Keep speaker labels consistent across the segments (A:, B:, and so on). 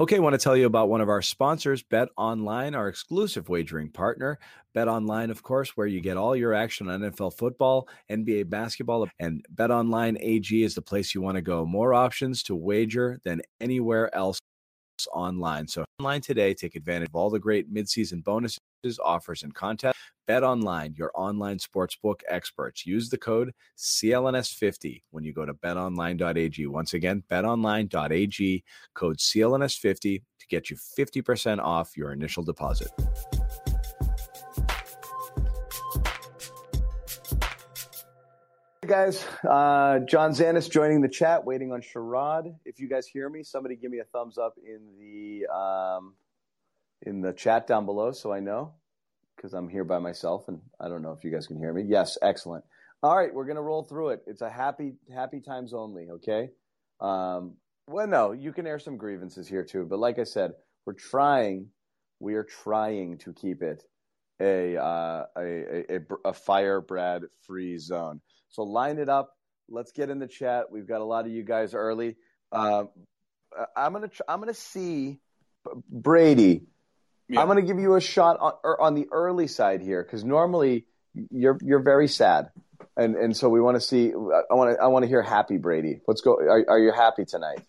A: Okay, I want to tell you about one of our sponsors, Bet Online, our exclusive wagering partner. Bet Online, of course, where you get all your action on NFL football, NBA basketball, and Bet Online AG is the place you want to go. More options to wager than anywhere else online. So online today, take advantage of all the great midseason bonuses, offers, and contests. Bet online, your online sportsbook experts. Use the code CLNS50 when you go to betonline.ag. Once again, betonline.ag, code CLNS50 to get you 50% off your initial deposit. Guys. Uh, John Zannis joining the chat, waiting on Sherrod. If you guys hear me, somebody give me a thumbs up in the um, in the chat down below, so I know because I'm here by myself, and I don't know if you guys can hear me. Yes, excellent. All right, we're gonna roll through it. It's a happy happy times only. Okay. Um, well, no, you can air some grievances here too, but like I said, we're trying. We are trying to keep it a uh, a, a, a fire Brad free zone. So line it up. Let's get in the chat. We've got a lot of you guys early. Uh, I'm gonna tr- I'm gonna see Brady. Yeah. I'm gonna give you a shot on er, on the early side here because normally you're you're very sad, and and so we want to see. I want to I want to hear happy Brady. Let's go. Are, are you happy tonight?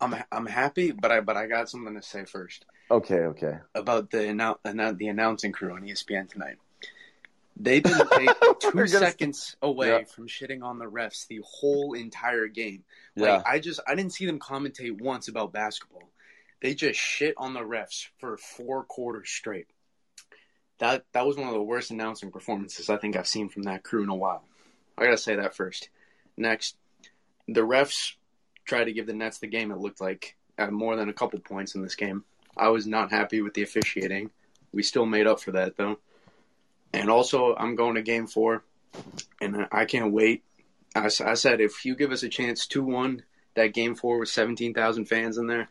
B: I'm I'm happy, but I but I got something to say first.
A: Okay, okay.
B: About the annou- the announcing crew on ESPN tonight. They didn't take two seconds away yeah. from shitting on the refs the whole entire game. Like yeah. I just I didn't see them commentate once about basketball. They just shit on the refs for four quarters straight. That that was one of the worst announcing performances I think I've seen from that crew in a while. I gotta say that first. Next, the refs tried to give the Nets the game. It looked like at more than a couple points in this game. I was not happy with the officiating. We still made up for that though. And also, I'm going to game four, and I can't wait. I, I said, if you give us a chance 2 1, that game four with 17,000 fans in there,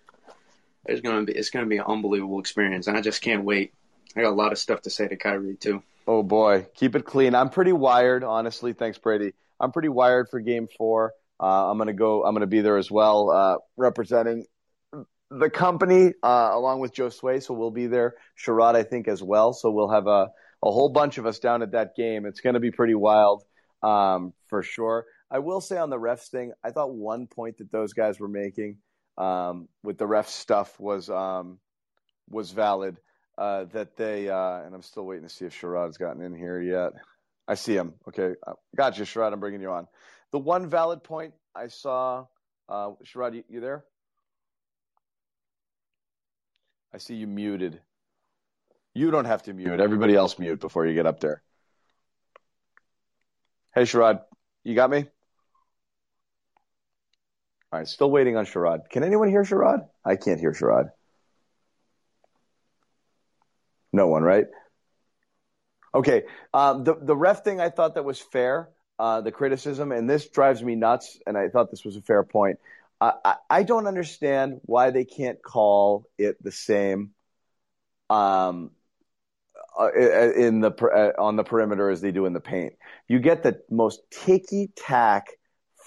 B: it's gonna be it's gonna be an unbelievable experience, and I just can't wait. I got a lot of stuff to say to Kyrie too.
A: Oh boy, keep it clean. I'm pretty wired, honestly. Thanks, Brady. I'm pretty wired for Game Four. Uh, I'm gonna go. I'm gonna be there as well, uh, representing the company uh, along with Josue. So we'll be there. Sherrod, I think, as well. So we'll have a a whole bunch of us down at that game. It's going to be pretty wild um, for sure. I will say on the refs thing, I thought one point that those guys were making um, with the ref stuff was um, was valid. Uh, that they uh, and I'm still waiting to see if Sherrod's gotten in here yet. I see him. Okay, uh, got you, Sherrod. I'm bringing you on. The one valid point I saw, uh, Sherrod, you, you there? I see you muted. You don't have to mute. Everybody else mute before you get up there. Hey, Sherrod, you got me? All right, still waiting on Sherrod. Can anyone hear Sherrod? I can't hear Sherrod. No one, right? Okay. Um, the the ref thing, I thought that was fair. Uh, the criticism, and this drives me nuts. And I thought this was a fair point. I, I, I don't understand why they can't call it the same um, in the uh, on the perimeter as they do in the paint. You get the most ticky tack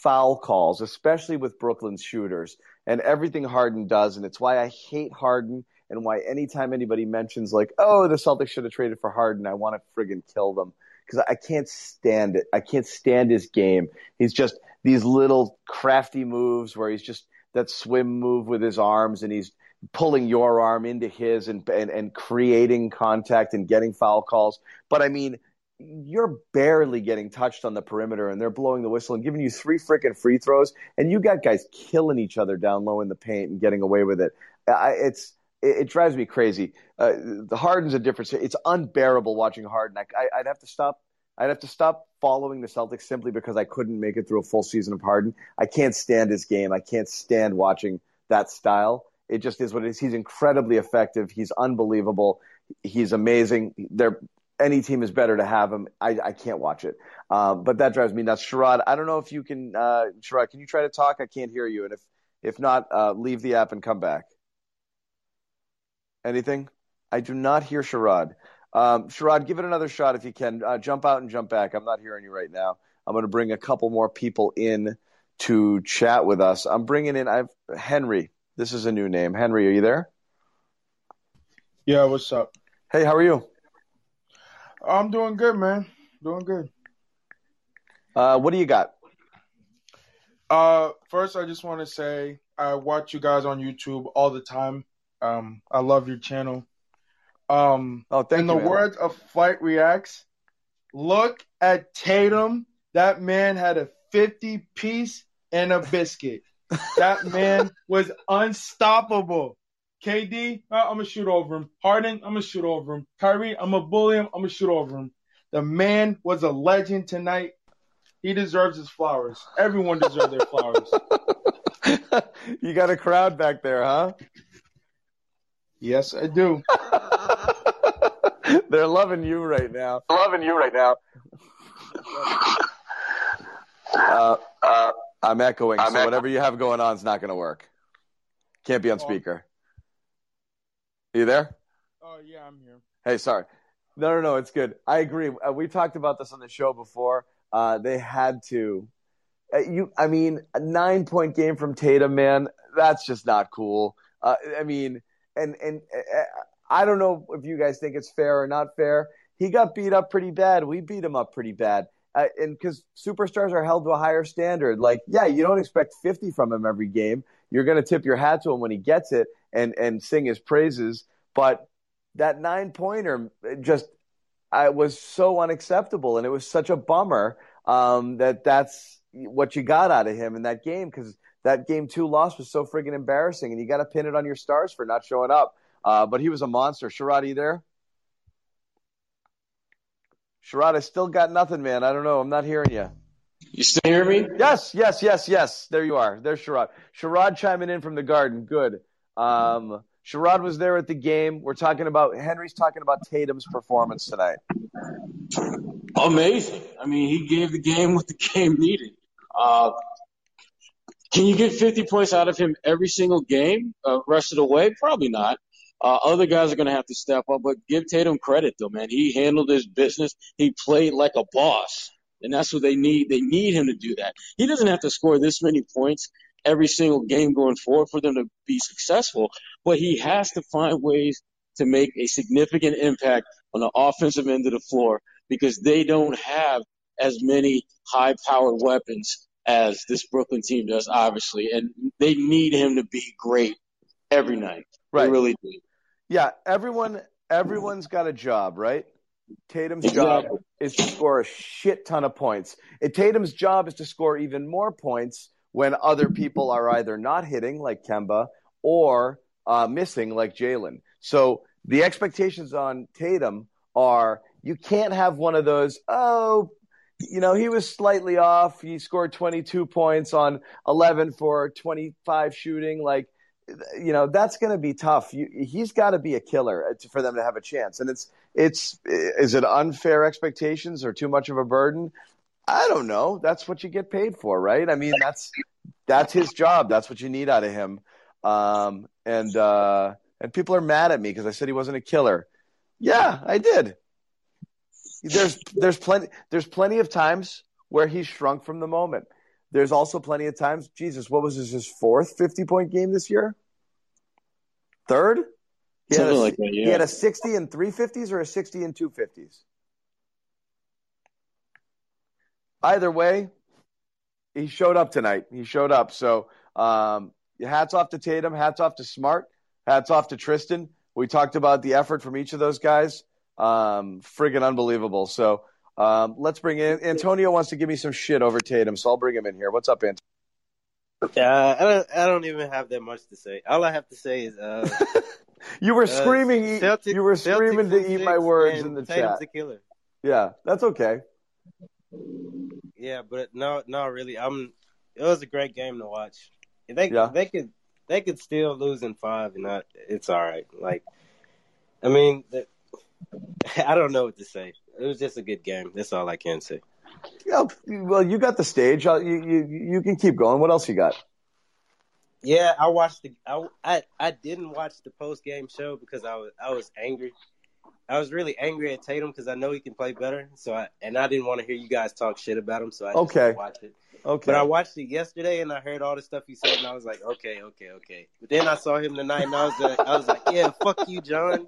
A: foul calls, especially with Brooklyn's shooters, and everything Harden does, and it's why I hate Harden and why anytime anybody mentions like, oh, the Celtics should have traded for Harden, I want to friggin' kill them because I can't stand it. I can't stand his game. He's just these little crafty moves where he's just that swim move with his arms and he's pulling your arm into his and, and, and creating contact and getting foul calls. But I mean, you're barely getting touched on the perimeter and they're blowing the whistle and giving you three freaking free throws and you got guys killing each other down low in the paint and getting away with it. I, it's, it, drives me crazy. Uh, the Harden's a different. It's unbearable watching Harden. I, I'd have to stop. I'd have to stop following the Celtics simply because I couldn't make it through a full season of Harden. I can't stand his game. I can't stand watching that style. It just is what it is. He's incredibly effective. He's unbelievable. He's amazing. There, any team is better to have him. I, I can't watch it, uh, but that drives me nuts. Sherrod, I don't know if you can. Uh, can you try to talk? I can't hear you, and if if not, uh, leave the app and come back. Anything? I do not hear Sherrod. Um, give it another shot if you can. Uh, jump out and jump back. I'm not hearing you right now. I'm going to bring a couple more people in to chat with us. I'm bringing in. I've Henry. This is a new name. Henry, are you there?
C: Yeah, what's up?
A: Hey, how are you?
C: I'm doing good, man. Doing good.
A: Uh, what do you got?
C: Uh, first, I just want to say I watch you guys on YouTube all the time. Um, I love your channel. Um,
A: oh, thank
C: in
A: you.
C: In the
A: man.
C: words of Flight Reacts, look at Tatum. That man had a 50 piece and a biscuit. That man was unstoppable. KD, uh, I'm gonna shoot over him. Harden, I'm gonna shoot over him. Kyrie, I'm gonna bully him. I'm gonna shoot over him. The man was a legend tonight. He deserves his flowers. Everyone deserves their flowers.
A: you got a crowd back there, huh?
C: Yes, I do.
A: They're loving you right now.
C: Loving you right now.
A: Uh, uh, I'm echoing, I'm so whatever you have going on is not going to work. Can't be on speaker. Are you there?
C: Oh, yeah, I'm here.
A: Hey, sorry. No, no, no, it's good. I agree. Uh, we talked about this on the show before. Uh, they had to. Uh, you, I mean, a nine point game from Tatum, man. That's just not cool. Uh, I mean, and and uh, I don't know if you guys think it's fair or not fair. He got beat up pretty bad. We beat him up pretty bad. Uh, and because superstars are held to a higher standard, like yeah, you don't expect 50 from him every game. You're going to tip your hat to him when he gets it and and sing his praises. But that nine pointer just I was so unacceptable, and it was such a bummer um, that that's what you got out of him in that game because that game two loss was so friggin' embarrassing, and you got to pin it on your stars for not showing up. Uh, but he was a monster. Sherrod, you there? Sherrod, I still got nothing, man. I don't know. I'm not hearing you.
D: You still hear me?
A: Yes, yes, yes, yes. There you are. There's Sherrod. Sherrod chiming in from the garden. Good. Um, Sherrod was there at the game. We're talking about Henry's talking about Tatum's performance tonight.
D: Amazing. I mean, he gave the game what the game needed. Uh, can you get 50 points out of him every single game uh, rest of the way? Probably not. Uh, other guys are going to have to step up, but give Tatum credit though, man. He handled his business. He played like a boss, and that's what they need. They need him to do that. He doesn't have to score this many points every single game going forward for them to be successful, but he has to find ways to make a significant impact on the offensive end of the floor because they don't have as many high powered weapons as this Brooklyn team does, obviously, and they need him to be great every night.
A: Right.
D: They really do.
A: Yeah, everyone everyone's got a job, right? Tatum's job is to score a shit ton of points. And Tatum's job is to score even more points when other people are either not hitting, like Kemba, or uh, missing, like Jalen. So the expectations on Tatum are you can't have one of those, oh, you know, he was slightly off. He scored 22 points on 11 for 25 shooting. Like, you know, that's going to be tough. You, he's got to be a killer for them to have a chance. And it's, it's, is it unfair expectations or too much of a burden? I don't know. That's what you get paid for, right? I mean, that's, that's his job. That's what you need out of him. Um, and, uh, and people are mad at me because I said he wasn't a killer. Yeah, I did. There's there's plenty there's plenty of times where he shrunk from the moment. There's also plenty of times. Jesus, what was this? His fourth fifty point game this year? Third? He had, a,
D: like that, yeah.
A: he had a sixty and three fifties or a sixty and two fifties. Either way, he showed up tonight. He showed up. So um, hats off to Tatum. Hats off to Smart. Hats off to Tristan. We talked about the effort from each of those guys. Um, friggin' unbelievable. So um, let's bring in Antonio wants to give me some shit over Tatum, so I'll bring him in here. What's up, Antonio?
E: Uh, I don't. I don't even have that much to say. All I have to say is, uh,
A: you were screaming.
E: Uh, Celtic,
A: you were screaming
E: Celtics
A: to eat my words in the
E: Tatum's
A: chat.
E: a killer.
A: Yeah, that's okay.
E: Yeah, but no, no, really. I'm. It was a great game to watch. They
A: Yeah.
E: they could they could still lose in five, and not, it's all right. Like, I mean, the, I don't know what to say. It was just a good game. That's all I can say.
A: Yeah, well, you got the stage. Uh, You, you you can keep going. What else you got?
E: Yeah, I watched the. I I, I didn't watch the post game show because I was I was angry. I was really angry at Tatum because I know he can play better. So I and I didn't want to hear you guys talk shit about him. So I
A: Okay.
E: didn't watch it.
A: Okay.
E: But I watched it yesterday and I heard all the stuff he said and I was like, okay, okay, okay. But then I saw him tonight and I was like, I was like, yeah, fuck you, John.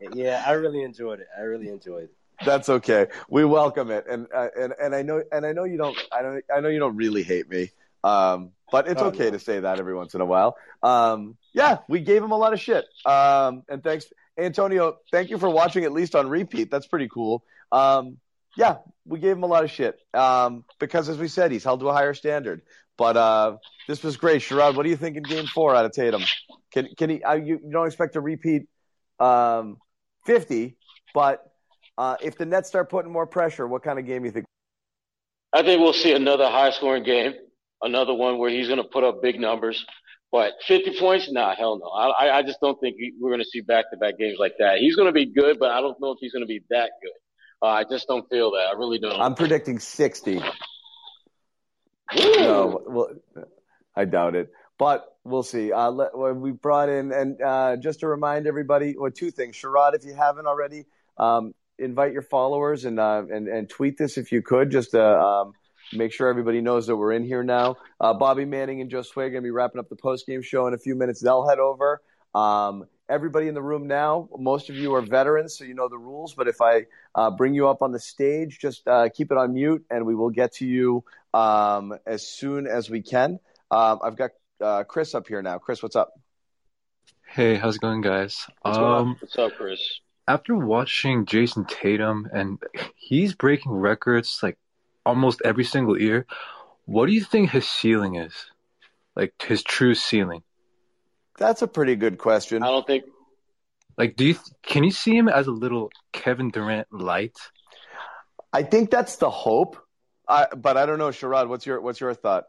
E: yeah, I really enjoyed it. I really enjoyed it.
A: That's okay. We welcome it, and uh, and and I know and I know you don't. I don't. I know you don't really hate me. Um, but it's oh, okay no. to say that every once in a while. Um, yeah, we gave him a lot of shit. Um, and thanks, Antonio. Thank you for watching at least on repeat. That's pretty cool. Um, yeah, we gave him a lot of shit um, because, as we said, he's held to a higher standard. But uh, this was great, Sherrod. What do you think in Game Four out of Tatum? Can can he? Uh, you, you, don't expect to repeat um, fifty, but uh, if the Nets start putting more pressure, what kind of game do you think?
D: I think we'll see another high-scoring game, another one where he's going to put up big numbers. But 50 points? Nah, hell no. I, I just don't think we're going to see back-to-back games like that. He's going to be good, but I don't know if he's going to be that good. Uh, I just don't feel that. I really don't.
A: I'm predicting 60. no, well, I doubt it. But we'll see. Uh, let, we brought in, and uh, just to remind everybody, well, two things. Sherrod, if you haven't already, um, invite your followers and, uh, and, and tweet this if you could, just to um, make sure everybody knows that we're in here now. Uh, Bobby Manning and Josue are going to be wrapping up the post game show in a few minutes. They'll head over. Um, everybody in the room now, most of you are veterans, so you know the rules. But if I uh, bring you up on the stage, just uh, keep it on mute, and we will get to you um, as soon as we can. Um, I've got uh, Chris up here now. Chris, what's up?
F: Hey, how's it going, guys?
D: What's, um, what's up, Chris?
F: After watching Jayson Tatum, and he's breaking records like almost every single year. What do you think his ceiling is? Like his true ceiling?
A: That's a pretty good question.
D: I don't think.
F: Like, do you can you see him as a little Kevin Durant light?
A: I think that's the hope, I, but I don't know, Sherrod. What's your what's your thought?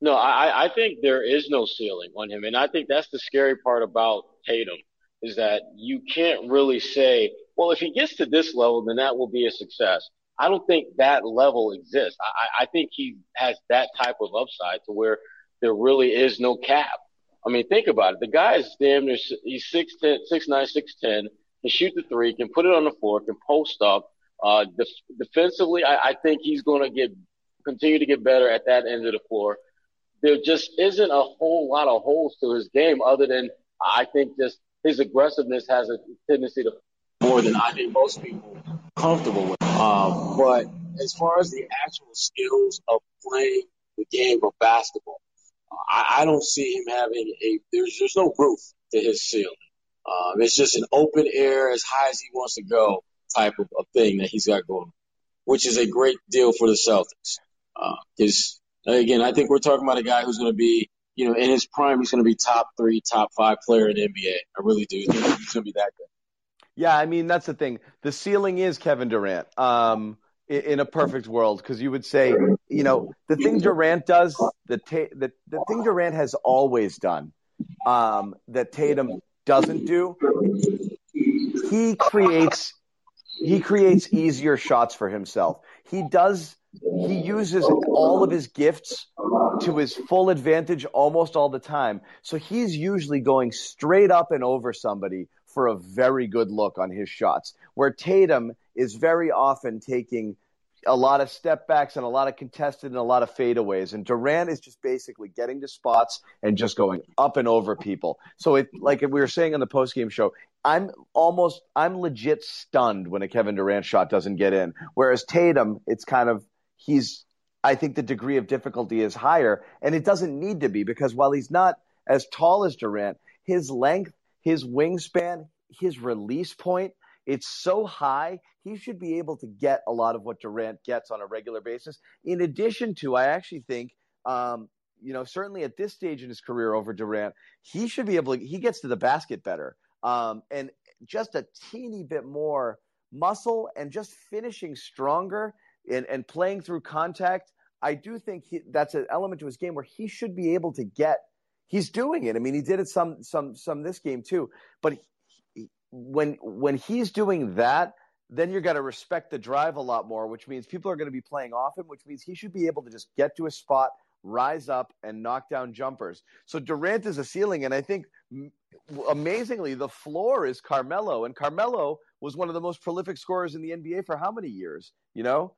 D: No, I, I think there is no ceiling on him, and I think that's the scary part about Tatum is that you can't really say, well, if he gets to this level, then that will be a success. I don't think that level exists. I, I think he has that type of upside to where there really is no cap. I mean, think about it. The guy is damn near, he's 6'10, 6'9, 6'10, can shoot the three, can put it on the floor, can post up. Uh, def- defensively, I, I think he's going to get, continue to get better at that end of the floor. There just isn't a whole lot of holes to his game other than I think just his aggressiveness has a tendency to more than I think most people comfortable with. Um, but as far as the actual skills of playing the game of basketball, I, I don't see him having a there's there's no roof to his ceiling. Um, it's just an open air as high as he wants to go type of, of thing that he's got going, which is a great deal for the Celtics. Because uh, again, I think we're talking about a guy who's going to be, you know, in his prime, he's going to be top three, top five player in the NBA. I really do think he's going to be that good.
A: Yeah, I mean that's the thing. The ceiling is Kevin Durant. Um, in a perfect world, because you would say, you know, the thing Durant does, the ta- the the thing Durant has always done, um, that Tatum doesn't do. He creates he creates easier shots for himself. He does he uses all of his gifts to his full advantage almost all the time. So he's usually going straight up and over somebody for a very good look on his shots. Where Tatum is very often taking a lot of step backs and a lot of contested and a lot of fadeaways. And Durant is just basically getting to spots and just going up and over people. So it, like we were saying on the post game show, I'm almost, I'm legit stunned when a Kevin Durant shot doesn't get in. Whereas Tatum, it's kind of, he's, I think the degree of difficulty is higher and it doesn't need to be because while he's not as tall as Durant, his length, his wingspan, his release point, it's so high, he should be able to get a lot of what Durant gets on a regular basis. In addition to, I actually think, um, you know, certainly at this stage in his career over Durant, he should be able to, he gets to the basket better. Um, and just a teeny bit more muscle and just finishing stronger and, and playing through contact. I do think he, that's an element to his game where he should be able to get. He's doing it. I mean, he did it some some some this game too. But when when he's doing that, then you're going to respect the drive a lot more, which means people are going to be playing off him, which means he should be able to just get to a spot, rise up, and knock down jumpers. So Durant is a ceiling, and I think amazingly the floor is Carmelo, and Carmelo was one of the most prolific scorers in the NBA for how many years? You know.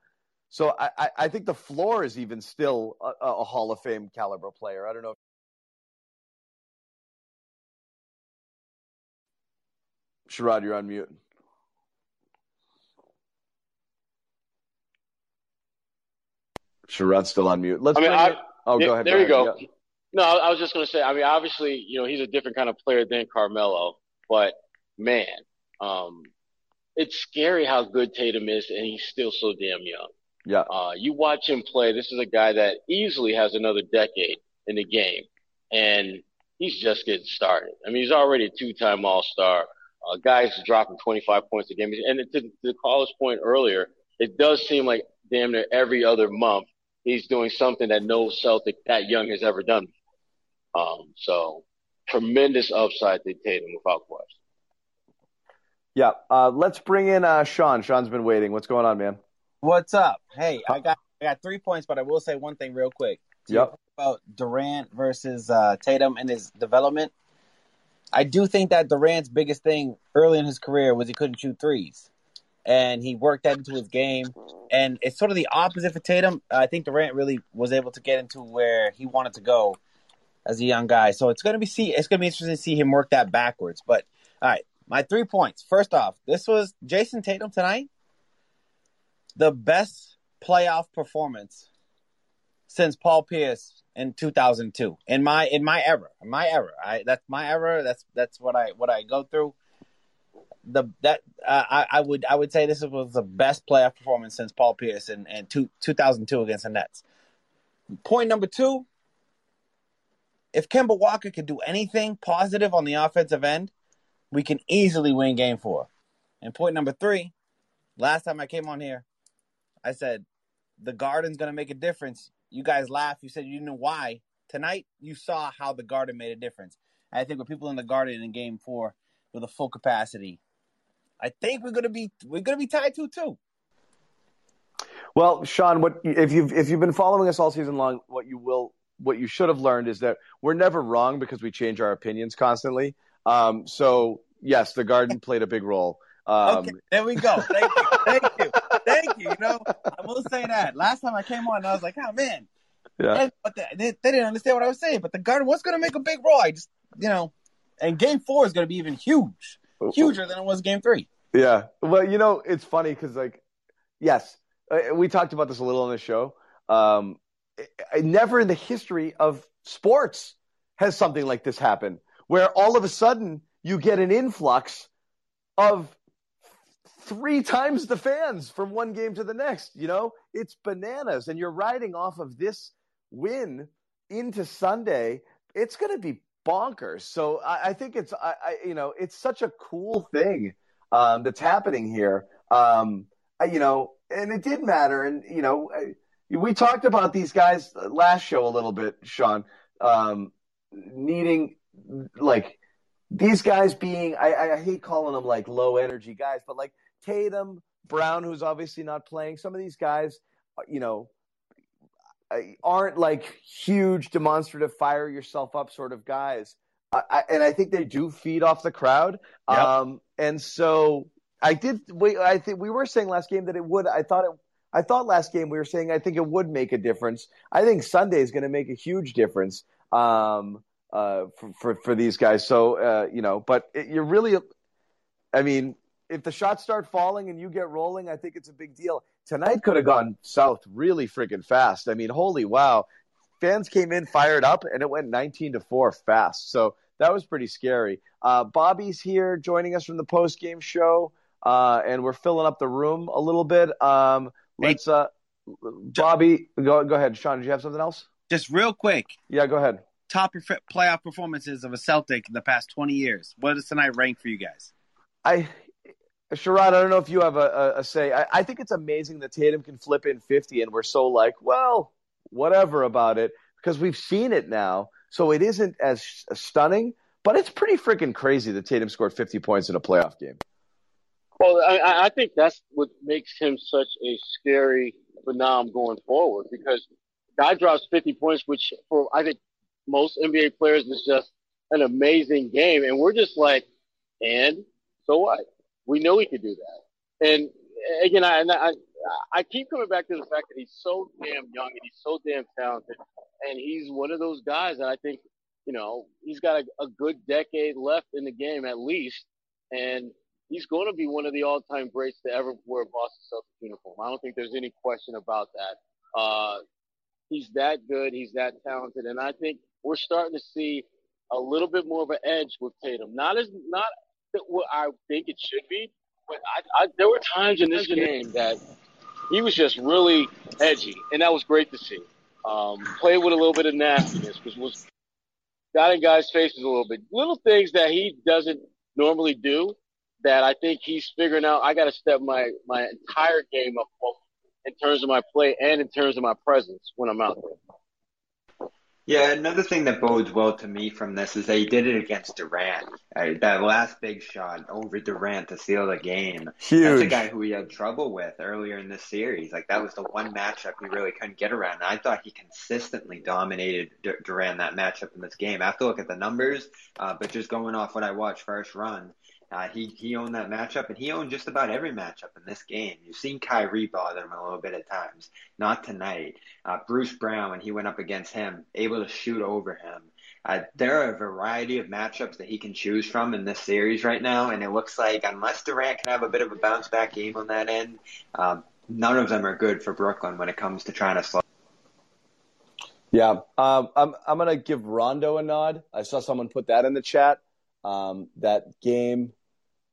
A: So I, I think the floor is even still a, a Hall of Fame caliber player. I don't know. Sherrod, you're on mute. Sherrod's still on mute. Let's.
G: I mean, I,
A: oh, go ahead.
G: There you go. Yeah. No, I was just going to say. I mean, obviously, you know, he's a different kind of player than Carmelo, but man, um, it's scary how good Tatum is, and he's still so damn young.
A: Yeah.
G: Uh, you watch him play. This is a guy that easily has another decade in the game, and he's just getting started. I mean, he's already a two-time All-Star. Uh, guys dropping 25 points a game. And to, to the caller's point earlier, it does seem like damn near every other month he's doing something that no Celtic that young has ever done. Um, so tremendous upside to Tatum without question.
A: Yeah. Uh, let's bring in uh, Sean. Sean's been waiting. What's going on, man?
H: What's up? Hey, I got I got three points, but I will say one thing real quick.
A: Yep.
H: About Durant versus uh, Tatum and his development. I do think that Durant's biggest thing early in his career was he couldn't shoot threes, and he worked that into his game. And it's sort of the opposite for Tatum. I think Durant really was able to get into where he wanted to go as a young guy. So it's gonna be see it's gonna be interesting to see him work that backwards. But all right, my three points. First off, this was Jayson Tatum tonight. The best playoff performance since Paul Pierce in 2002. In my in my era, my era, I that's my era. That's that's what I what I go through. The that uh, I I would I would say this was the best playoff performance since Paul Pierce in, in two, 2002 against the Nets. Point number two. If Kemba Walker could do anything positive on the offensive end, we can easily win game four. And point number three, last time I came on here, I said the garden's going to make a difference. You guys laugh. You said you didn't know why. Tonight, you saw how the garden made a difference. And I think with people in the garden in game four with a full capacity, I think we're going to be we're going to be tied two two.
A: Well, Sean, what if you've if you've been following us all season long? What you will what you should have learned is that we're never wrong because we change our opinions constantly. Um, so yes, the garden played a big role. Um,
H: okay, there we go. Thank you, thank you, thank you. You know, I will say that. Last time I came on, I was like, oh man,
A: yeah.
H: but they, they, they didn't understand what I was saying. But the garden was going to make a big role. I just, you know, and game four is going to be even huge, huger than it was game three.
A: Yeah. Well, you know, it's funny because like, yes, uh, we talked about this a little on the show. Um, never in the history of sports has something like this happen where all of a sudden you get an influx of three times the fans from one game to the next. You know, it's bananas. And you're riding off of this win into Sunday. It's going to be bonkers. So I, I think it's, I, I, you know, it's such a cool thing um, that's happening here. Um, you know, and it did matter. And, you know, we talked about these guys last show a little bit, Sean, um, needing like these guys being, I, I hate calling them like low energy guys, but like Tatum, Brown, who's obviously not playing. Some of these guys, you know, aren't like huge, demonstrative, fire yourself up sort of guys. I, and I think they do feed off the crowd.
H: Yep.
A: Um, and so I did. We, I think we were saying last game that it would. I thought it. I thought last game we were saying I think it would make a difference. I think Sunday is going to make a huge difference um, uh, for, for, for these guys. So uh, you know, but it, you're really. I mean, if the shots start falling and you get rolling, I think it's a big deal. Tonight could have gone south really freaking fast. I mean, holy wow. Fans came in fired up and it went 19 to 4 fast. So that was pretty scary. Uh, Bobby's here joining us from the post game show, uh, and we're filling up the room a little bit. Um, let's, uh, Bobby, go, go ahead. Sean, did you have something else?
H: Just real quick.
A: Yeah, go ahead.
H: Top playoff performances of a Celtic in the past 20 years. What does tonight rank for you guys?
A: I Sherrod, I don't know if you have a, a, a say. I, I, think it's amazing that Tatum can flip in 50 and we're so like, well, whatever about it because we've seen it now. So it isn't as stunning, but it's pretty freaking crazy that Tatum scored 50 points in a playoff game.
G: Well, I, I think that's what makes him such a scary phenom going forward because guy drops 50 points, which for I think most NBA players is just an amazing game. And we're just like, and so what? We know he could do that. And again, I, I, I keep coming back to the fact that he's so damn young and he's so damn talented. And he's one of those guys that I think, you know, he's got a, a good decade left in the game at least. And
D: he's going to be one of the all-time greats to ever wear a Boston Celtics uniform. I don't think there's any question about that. Uh, he's that good. He's that talented, and I think we're starting to see a little bit more of an edge with Tatum. Not as not what I think it should be, but I, I, there were times in this game that he was just really edgy, and that was great to see. Um, played with a little bit of nastiness, which was got in guys' faces a little bit. Little things that he doesn't normally do that I think he's figuring out. I got to step my my entire game up in terms of my play and in terms of my presence when I'm out there.
I: Yeah, another thing that bodes well to me from this is they did it against Durant. Uh, that last big shot over Durant to seal the game.
A: Huge.
I: That's a guy who we had trouble with earlier in this series. Like that was the one matchup he really couldn't get around. And I thought he consistently dominated Durant that matchup in this game. I have to look at the numbers, uh, but just going off what I watched first run, uh, he he owned that matchup, and he owned just about every matchup in this game. You've seen Kyrie bother him a little bit at times, not tonight. Uh, Bruce Brown, when he went up against him, able to shoot over him. Uh, there are a variety of matchups that he can choose from in this series right now, and it looks like unless Durant can have a bit of a bounce back game on that end, um, none of them are good for Brooklyn when it comes to trying to slow.
A: Yeah, um, I'm I'm gonna give Rondo a nod. I saw someone put that in the chat. Um, that game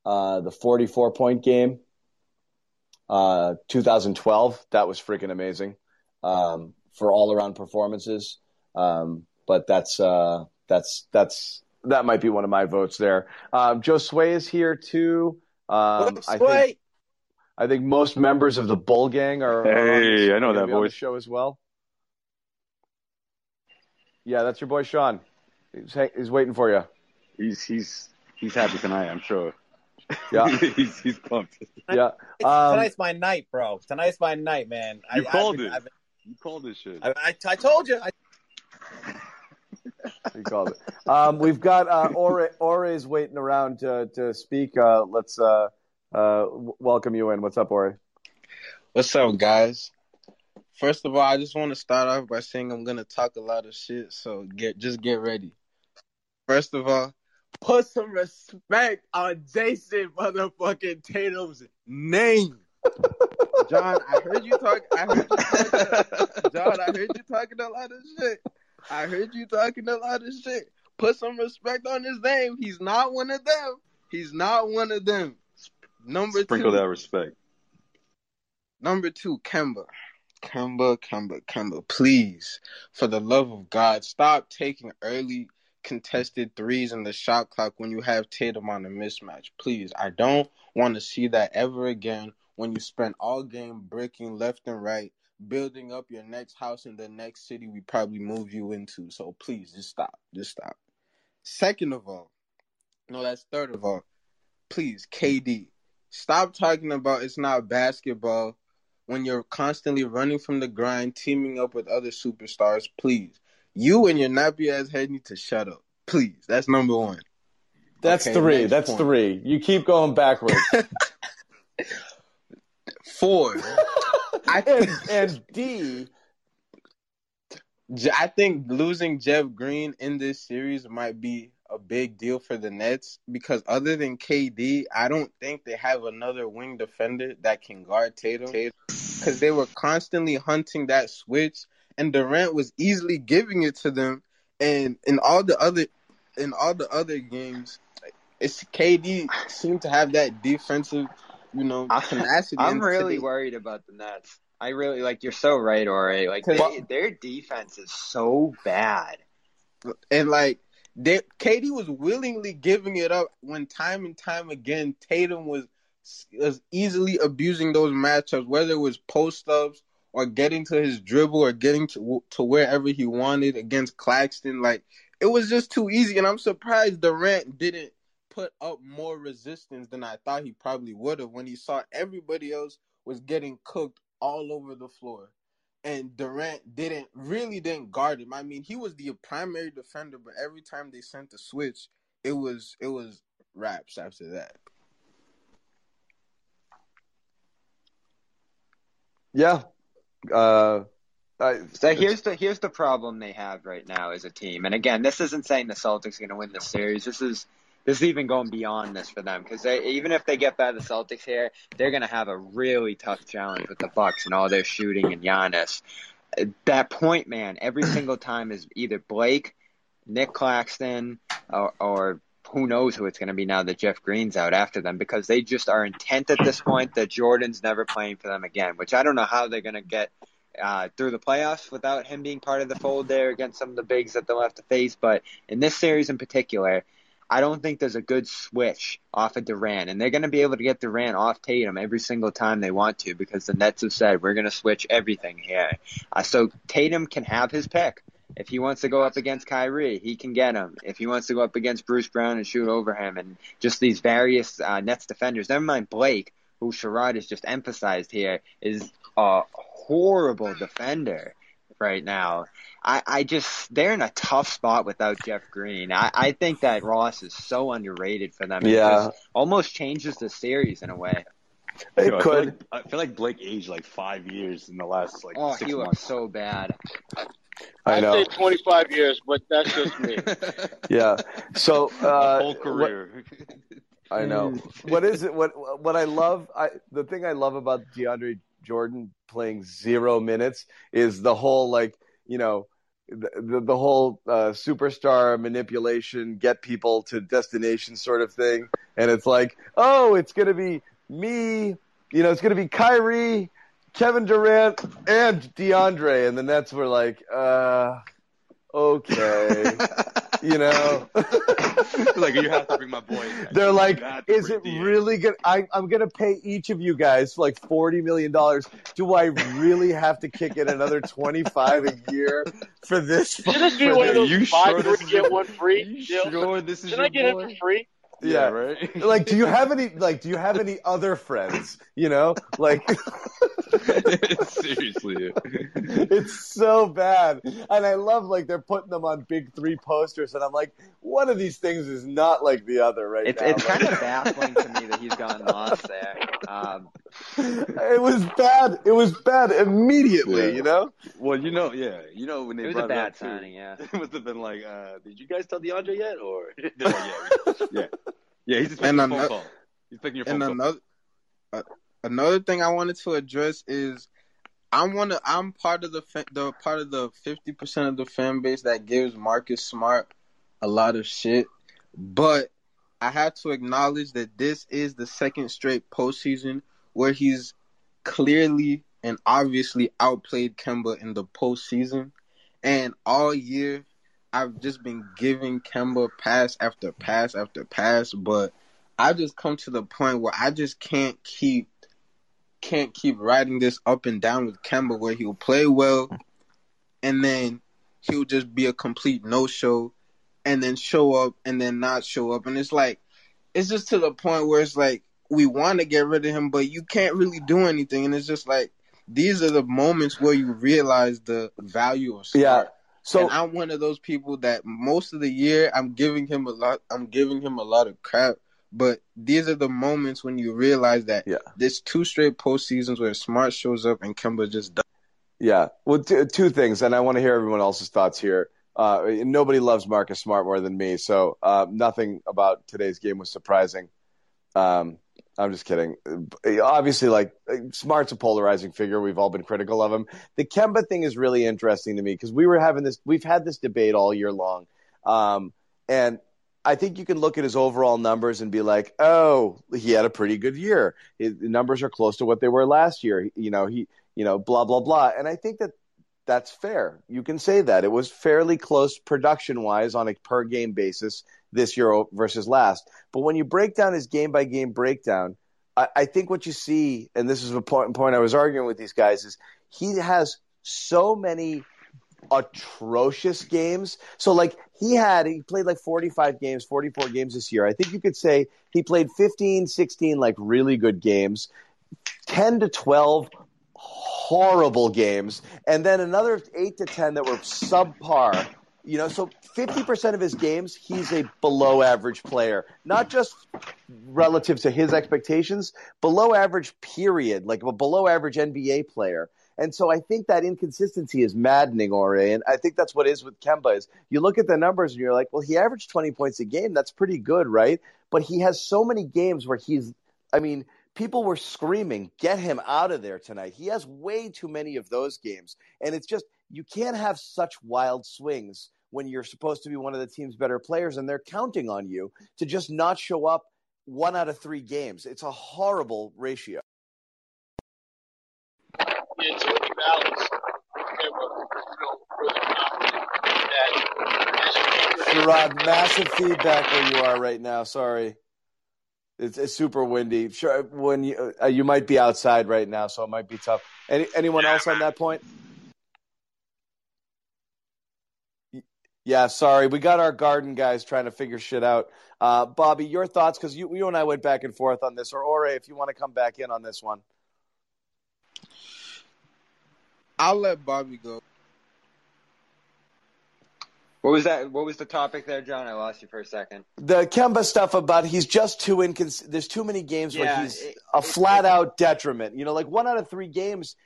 A: uh, the 44 point game, uh, 2012. That was freaking amazing um, for all around performances. Um, but that's uh, that's that's that might be one of my votes there. Um, Josue is here too. Um, I think I think most members of the Bull Gang are.
J: Hey, are I know that voice.
A: show as well. Yeah, that's your boy Sean. He's, he's waiting for you.
J: He's he's he's happy tonight. I'm sure.
A: Yeah,
J: he's, he's pumped.
A: Yeah,
H: um, tonight's my night, bro. Tonight's my night, man.
J: You I, called I've, it. I've, you called this shit.
H: I, I, I told you. I...
A: you called it. Um, we've got uh, Ore. Ore's waiting around to to speak. Uh, let's uh, uh, welcome you in. What's up, Ore?
K: What's up, guys? First of all, I just want to start off by saying I'm gonna talk a lot of shit, so get just get ready. First of all, put some respect on Jayson motherfucking Tatum's name. John, I heard you talk. I heard you talking. John, I heard you talking a lot of shit. I heard you talking a lot of shit. Put some respect on his name. He's not one of them. He's not one of them. Number
J: Sprinkle
K: two.
J: that respect.
K: Number two, Kemba. Kemba, Kemba, Kemba. Please, for the love of God, stop taking early contested threes in the shot clock when you have Tatum on a mismatch. Please, I don't want to see that ever again when you spend all game breaking left and right, building up your next house in the next city we probably move you into. So please, just stop. Just stop. Second of all, no, that's third of all. Please, KD, stop talking about it's not basketball when you're constantly running from the grind, teaming up with other superstars. Please you and your nappy ass head need to shut up. Please. That's number one.
A: That's okay, three. That's point. three. You keep going backwards.
K: Four.
A: I and, and D.
K: I think losing Jeff Green in this series might be a big deal for the Nets because other than KD, I don't think they have another wing defender that can guard Tatum. Because they were constantly hunting that switch and Durant was easily giving it to them. And in all the other in all the other games, it's KD seemed to have that defensive, you know, tenacity.
I: I'm really worried about the Nets. I really like you're so right, Ore. Like they, their defense is so bad,
K: and like they, KD was willingly giving it up when time and time again Tatum was was easily abusing those matchups, whether it was post ups or getting to his dribble or getting to to wherever he wanted against Claxton. Like it was just too easy, and I'm surprised Durant didn't put up more resistance than I thought he probably would have when he saw everybody else was getting cooked all over the floor. And Durant didn't really didn't guard him. I mean, he was the primary defender, but every time they sent the switch, it was it was raps after that.
A: Yeah, uh,
I: I, so here's the here's the problem they have right now as a team. And again, this isn't saying the Celtics are going to win the series. This is this is even going beyond this for them because even if they get by the Celtics here, they're going to have a really tough challenge with the Bucks and all their shooting and Giannis. That point man, every single time is either Blake, Nic Claxton, or, or who knows who it's going to be now that Jeff Green's out after them because they just are intent at this point that Jordan's never playing for them again, which I don't know how they're going to get uh, through the playoffs without him being part of the fold there against some of the bigs that they'll have to face. But in this series in particular, I don't think there's a good switch off of Durant, and they're going to be able to get Durant off Tatum every single time they want to because the Nets have said we're going to switch everything here. Uh, so Tatum can have his pick. If he wants to go up against Kyrie, he can get him. If he wants to go up against Bruce Brown and shoot over him, and just these various uh, Nets defenders, never mind Blake, who Sherrod has just emphasized here, is a horrible defender right now. I, I just they're in a tough spot without Jeff Green. I, I think that Ross is so underrated for them.
A: Yeah,
I: it almost changes the series in a way.
A: It
J: You know, I feel
A: could.
J: like- I feel like Blake aged like five years in the last like
I: Oh,
J: six
I: he looks
J: months.
I: so bad.
A: I know.
D: say 25 years, but that's just me.
A: Yeah. So uh,
J: whole career.
A: I know. What is it? What what I love? I the thing I love about DeAndre Jordan playing zero minutes is the whole like you know the the, the whole uh, superstar manipulation, get people to destination sort of thing, and it's like, oh, it's gonna be me. You know, it's gonna be Kyrie, Kevin Durant, and DeAndre, and the Nets were like, uh, okay, you know.
J: like you have to bring my boy. in.
A: They're
J: You
A: like, is it
J: D in."
A: really good? I, I'm going to pay each of you guys like $40 million. Do I really have to kick in another 25 a year for this?
D: Should this be one of those
J: you
D: buy
J: sure
D: three get one free
J: You sure this is
D: Should I get it for free?
A: Yeah.
J: right.
A: Like, do you have any, like, do you have any other friends? You know, like,
J: Seriously.
A: it's so bad. And I love, like, they're putting them on big three posters. And I'm like, one of these things is not like the other right
I: It's
A: now.
I: it's
A: Like-
I: kind of baffling to me that he's gotten lost there. Um,
A: it was bad. It was bad immediately,
J: Yeah.
A: you know?
J: Well, you know, yeah, you know when they
I: it was
J: brought
I: a bad
J: it up too,
I: signing, yeah.
J: It must have been like, uh, did you guys tell DeAndre yet? Or like, yeah, yeah, yeah. He's just
K: And
J: picking your
K: another-
J: phone call. He's picking your phone
K: And
J: call.
K: another uh, another thing I wanted to address is I'm one of I'm part of the fa- the part of the fifty percent of the fan base that gives Marcus Smart a lot of shit, but I have to acknowledge that this is the second straight postseason where he's clearly and obviously outplayed Kemba in the postseason, and all year I've just been giving Kemba pass after pass after pass, but I just come to the point where I just can't keep can't keep riding this up and down with Kemba where he'll play well and then he'll just be a complete no show and then show up and then not show up. And it's like it's just to the point where it's like we want to get rid of him but you can't really do anything and it's just like these are the moments where you realize the value of smart.
A: Yeah. So
K: and I'm one of those people that most of the year I'm giving him a lot. I'm giving him a lot of crap. But these are the moments when you realize that
A: Yeah.
K: there's two straight postseasons where Smart shows up and Kemba just does.
A: Yeah. Well, t- two things, and I want to hear everyone else's thoughts here. Uh, nobody loves Marcus Smart more than me, so uh, nothing about today's game was surprising. Um, I'm just kidding. Obviously, like Smart's a polarizing figure. We've all been critical of him. The Kemba thing is really interesting to me because we were having this. We've had this debate all year long, um, and I think you can look at his overall numbers and be like, "Oh, he had a pretty good year. His numbers are close to what they were last year." You know, he, you know, blah blah blah. And I think that that's fair. You can say that it was fairly close production wise on a per game basis this year versus last. But when you break down his game by game breakdown, I, I think what you see, and this is a point, point I was arguing with these guys, is he has so many atrocious games. So like he had he played like 45 games, 44 games this year. I think you could say he played 15, 16 like really good games, 10 to 12 horrible games, and then another 8 to 10 that were subpar. You know, so 50% of his games, he's a below average player. Not just relative to his expectations, below average period, like a below average NBA player. And so I think that inconsistency is maddening, Ore. And I think that's what is with Kemba is you look at the numbers and you're like, well, he averaged 20 points a game. That's pretty good, right? But he has so many games where he's, I mean, people were screaming, get him out of there tonight. He has way too many of those games. And it's just, you can't have such wild swings when you're supposed to be one of the team's better players and they're counting on you to just not show up one out of three games. It's a horrible ratio.
D: Yeah, to be balanced.
A: Sherrod, massive feedback where you are right now. Sorry. It's, it's super windy. Sure, when you uh, you might be outside right now, so it might be tough. Any, anyone else on that point? Yeah, sorry. We got our garden guys trying to figure shit out. Uh, Bobby, your thoughts? Because you, you and I went back and forth on this. Or Ore, if you want to come back in on this one.
K: I'll let Bobby go.
I: What was that? What was the topic there, John? I lost you for a second.
A: The Kemba stuff about he's just too incons. There's too many games yeah, where he's it, a it, flat it, out detriment. You know, like one out of three games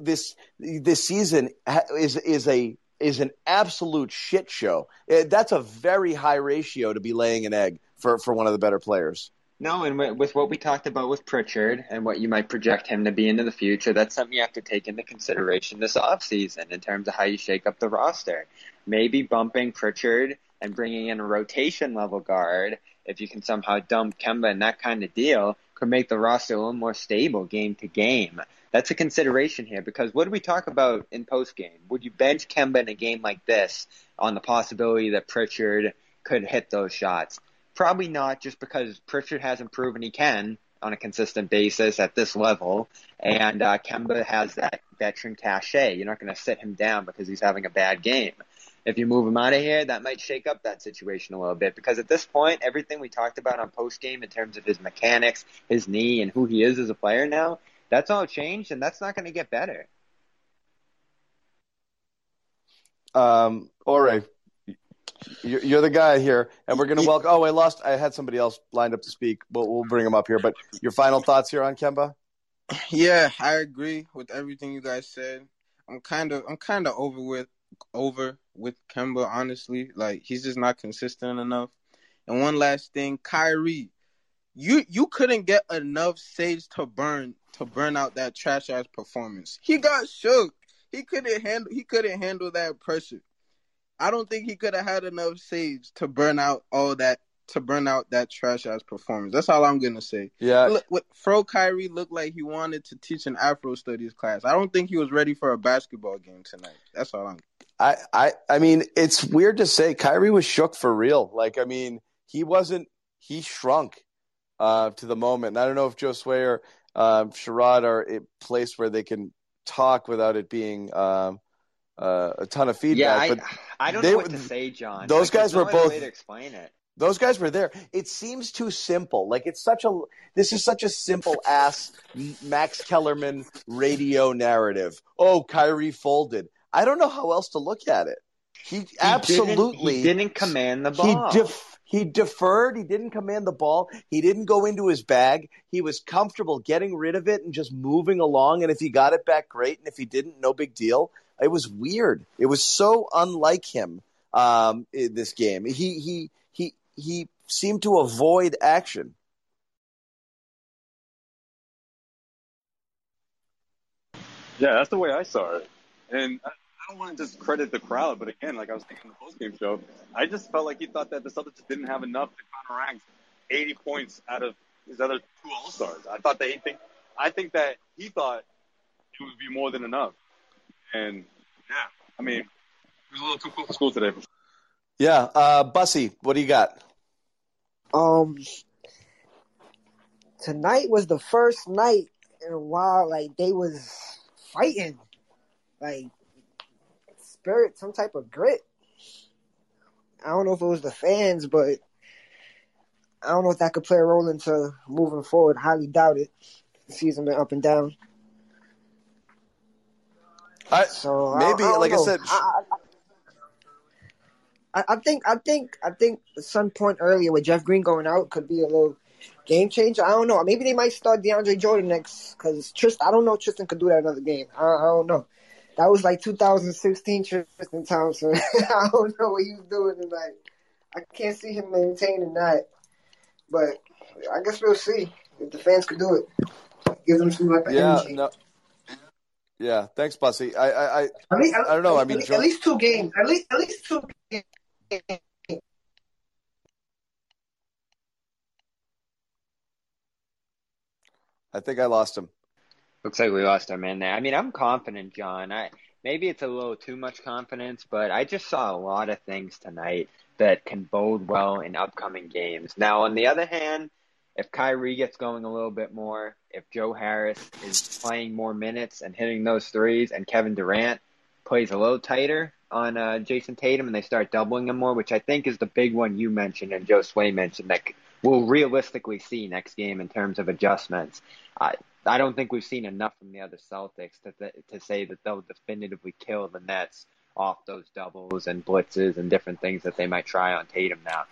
A: this this season is is a is an absolute shit show. Eh, that's a very high ratio to be laying an egg for for one of the better players.
I: No, and with what we talked about with Pritchard and what you might project him to be into the future, that's something you have to take into consideration this offseason in terms of how you shake up the roster. Maybe bumping Pritchard and bringing in a rotation level guard, if you can somehow dump Kemba and that kind of deal, could make the roster a little more stable game to game. That's a consideration here because what do we talk about in post game? Would you bench Kemba in a game like this on the possibility that Pritchard could hit those shots? Probably not, just because Pritchard hasn't proven he can on a consistent basis at this level, and uh, Kemba has that veteran cachet. You're not going to sit him down because he's having a bad game. If you move him out of here, that might shake up that situation a little bit because at this point, everything we talked about on post game in terms of his mechanics, his knee, and who he is as a player now, that's all changed, and that's not going to get better.
A: Um, all right. You're the guy here, and we're going to welcome. Oh, I lost. I had somebody else lined up to speak, but we'll bring him up here. But your final thoughts here on Kemba?
K: Yeah, I agree with everything you guys said. I'm kind of, I'm kind of over with, over with Kemba. Honestly, like he's just not consistent enough. And one last thing, Kyrie, you you couldn't get enough sage to burn to burn out that trash ass performance. He got shook. He couldn't handle. He couldn't handle that pressure. I don't think he could have had enough saves to burn out all that to burn out that trash ass performance. That's all I'm gonna say.
A: Yeah.
K: Look, what, Fro Kyrie looked like he wanted to teach an Afro studies class. I don't think he was ready for a basketball game tonight. That's all I'm.
A: I I I mean, it's weird to say Kyrie was shook for real. Like, I mean, he wasn't. He shrunk uh, to the moment. And I don't know if Joe Swayer, uh, Sherrod are a place where they can talk without it being. Um, uh, a ton of feedback.
I: Yeah,
A: I, but
I: I don't they, know what to say, John.
A: Those
I: like,
A: guys were
I: no
A: both.
I: Way to explain it.
A: Those guys were there. It seems too simple. Like it's such a. This is such a simple ass Max Kellerman radio narrative. Oh, Kyrie folded. I don't know how else to look at it. He, he absolutely
I: didn't, he didn't command the ball.
A: He def, he deferred. He didn't command the ball. He didn't go into his bag. He was comfortable getting rid of it and just moving along. And if he got it back, great. And if he didn't, no big deal. It was weird. It was so unlike him um, in this game. He he he he seemed to avoid action.
J: Yeah, that's the way I saw it. And I, I don't want to discredit the crowd, but again, like I was thinking in the post game show, I just felt like he thought that the Celtics didn't have enough to counteract 80 points out of his other two All Stars. I thought that he think, I think that he thought it would be more than enough. And yeah, I mean, it was a little too close to school today.
A: Yeah, uh, Bussy, what do you got?
L: Um, tonight was the first night in a while like they was fighting, like spirit, some type of grit. I don't know if it was the fans, but I don't know if that could play a role into moving forward. Highly doubt it. The season been up and down.
A: I, so maybe, I, I like know. I said,
L: I, I, think, I think, I think some point earlier with Jeff Green going out could be a little game changer. I don't know. Maybe they might start DeAndre Jordan next because Tristan. I don't know. Tristan could do that another game. I, I don't know. That was like 2016 Tristan Thompson. I don't know what he was doing tonight. I can't see him maintaining that. But I guess we'll see if the fans could do it. Give them some like
A: yeah,
L: energy.
A: No. Yeah, thanks, Bussy. I, I, I,
L: I, mean,
A: I don't know. I mean,
L: at, least two games. At least, at least two games.
A: I think I lost him.
I: Looks like we lost our man there. I mean, I'm confident, John. I maybe it's a little too much confidence, but I just saw a lot of things tonight that can bode well in upcoming games. Now, on the other hand, if Kyrie gets going a little bit more, if Joe Harris is playing more minutes and hitting those threes, and Kevin Durant plays a little tighter on uh, Jayson Tatum and they start doubling him more, which I think is the big one you mentioned and Josue mentioned that we'll realistically see next game in terms of adjustments. I I don't think we've seen enough from the other Celtics to to say that they'll definitively kill the Nets off those doubles and blitzes and different things that they might try on Tatum now.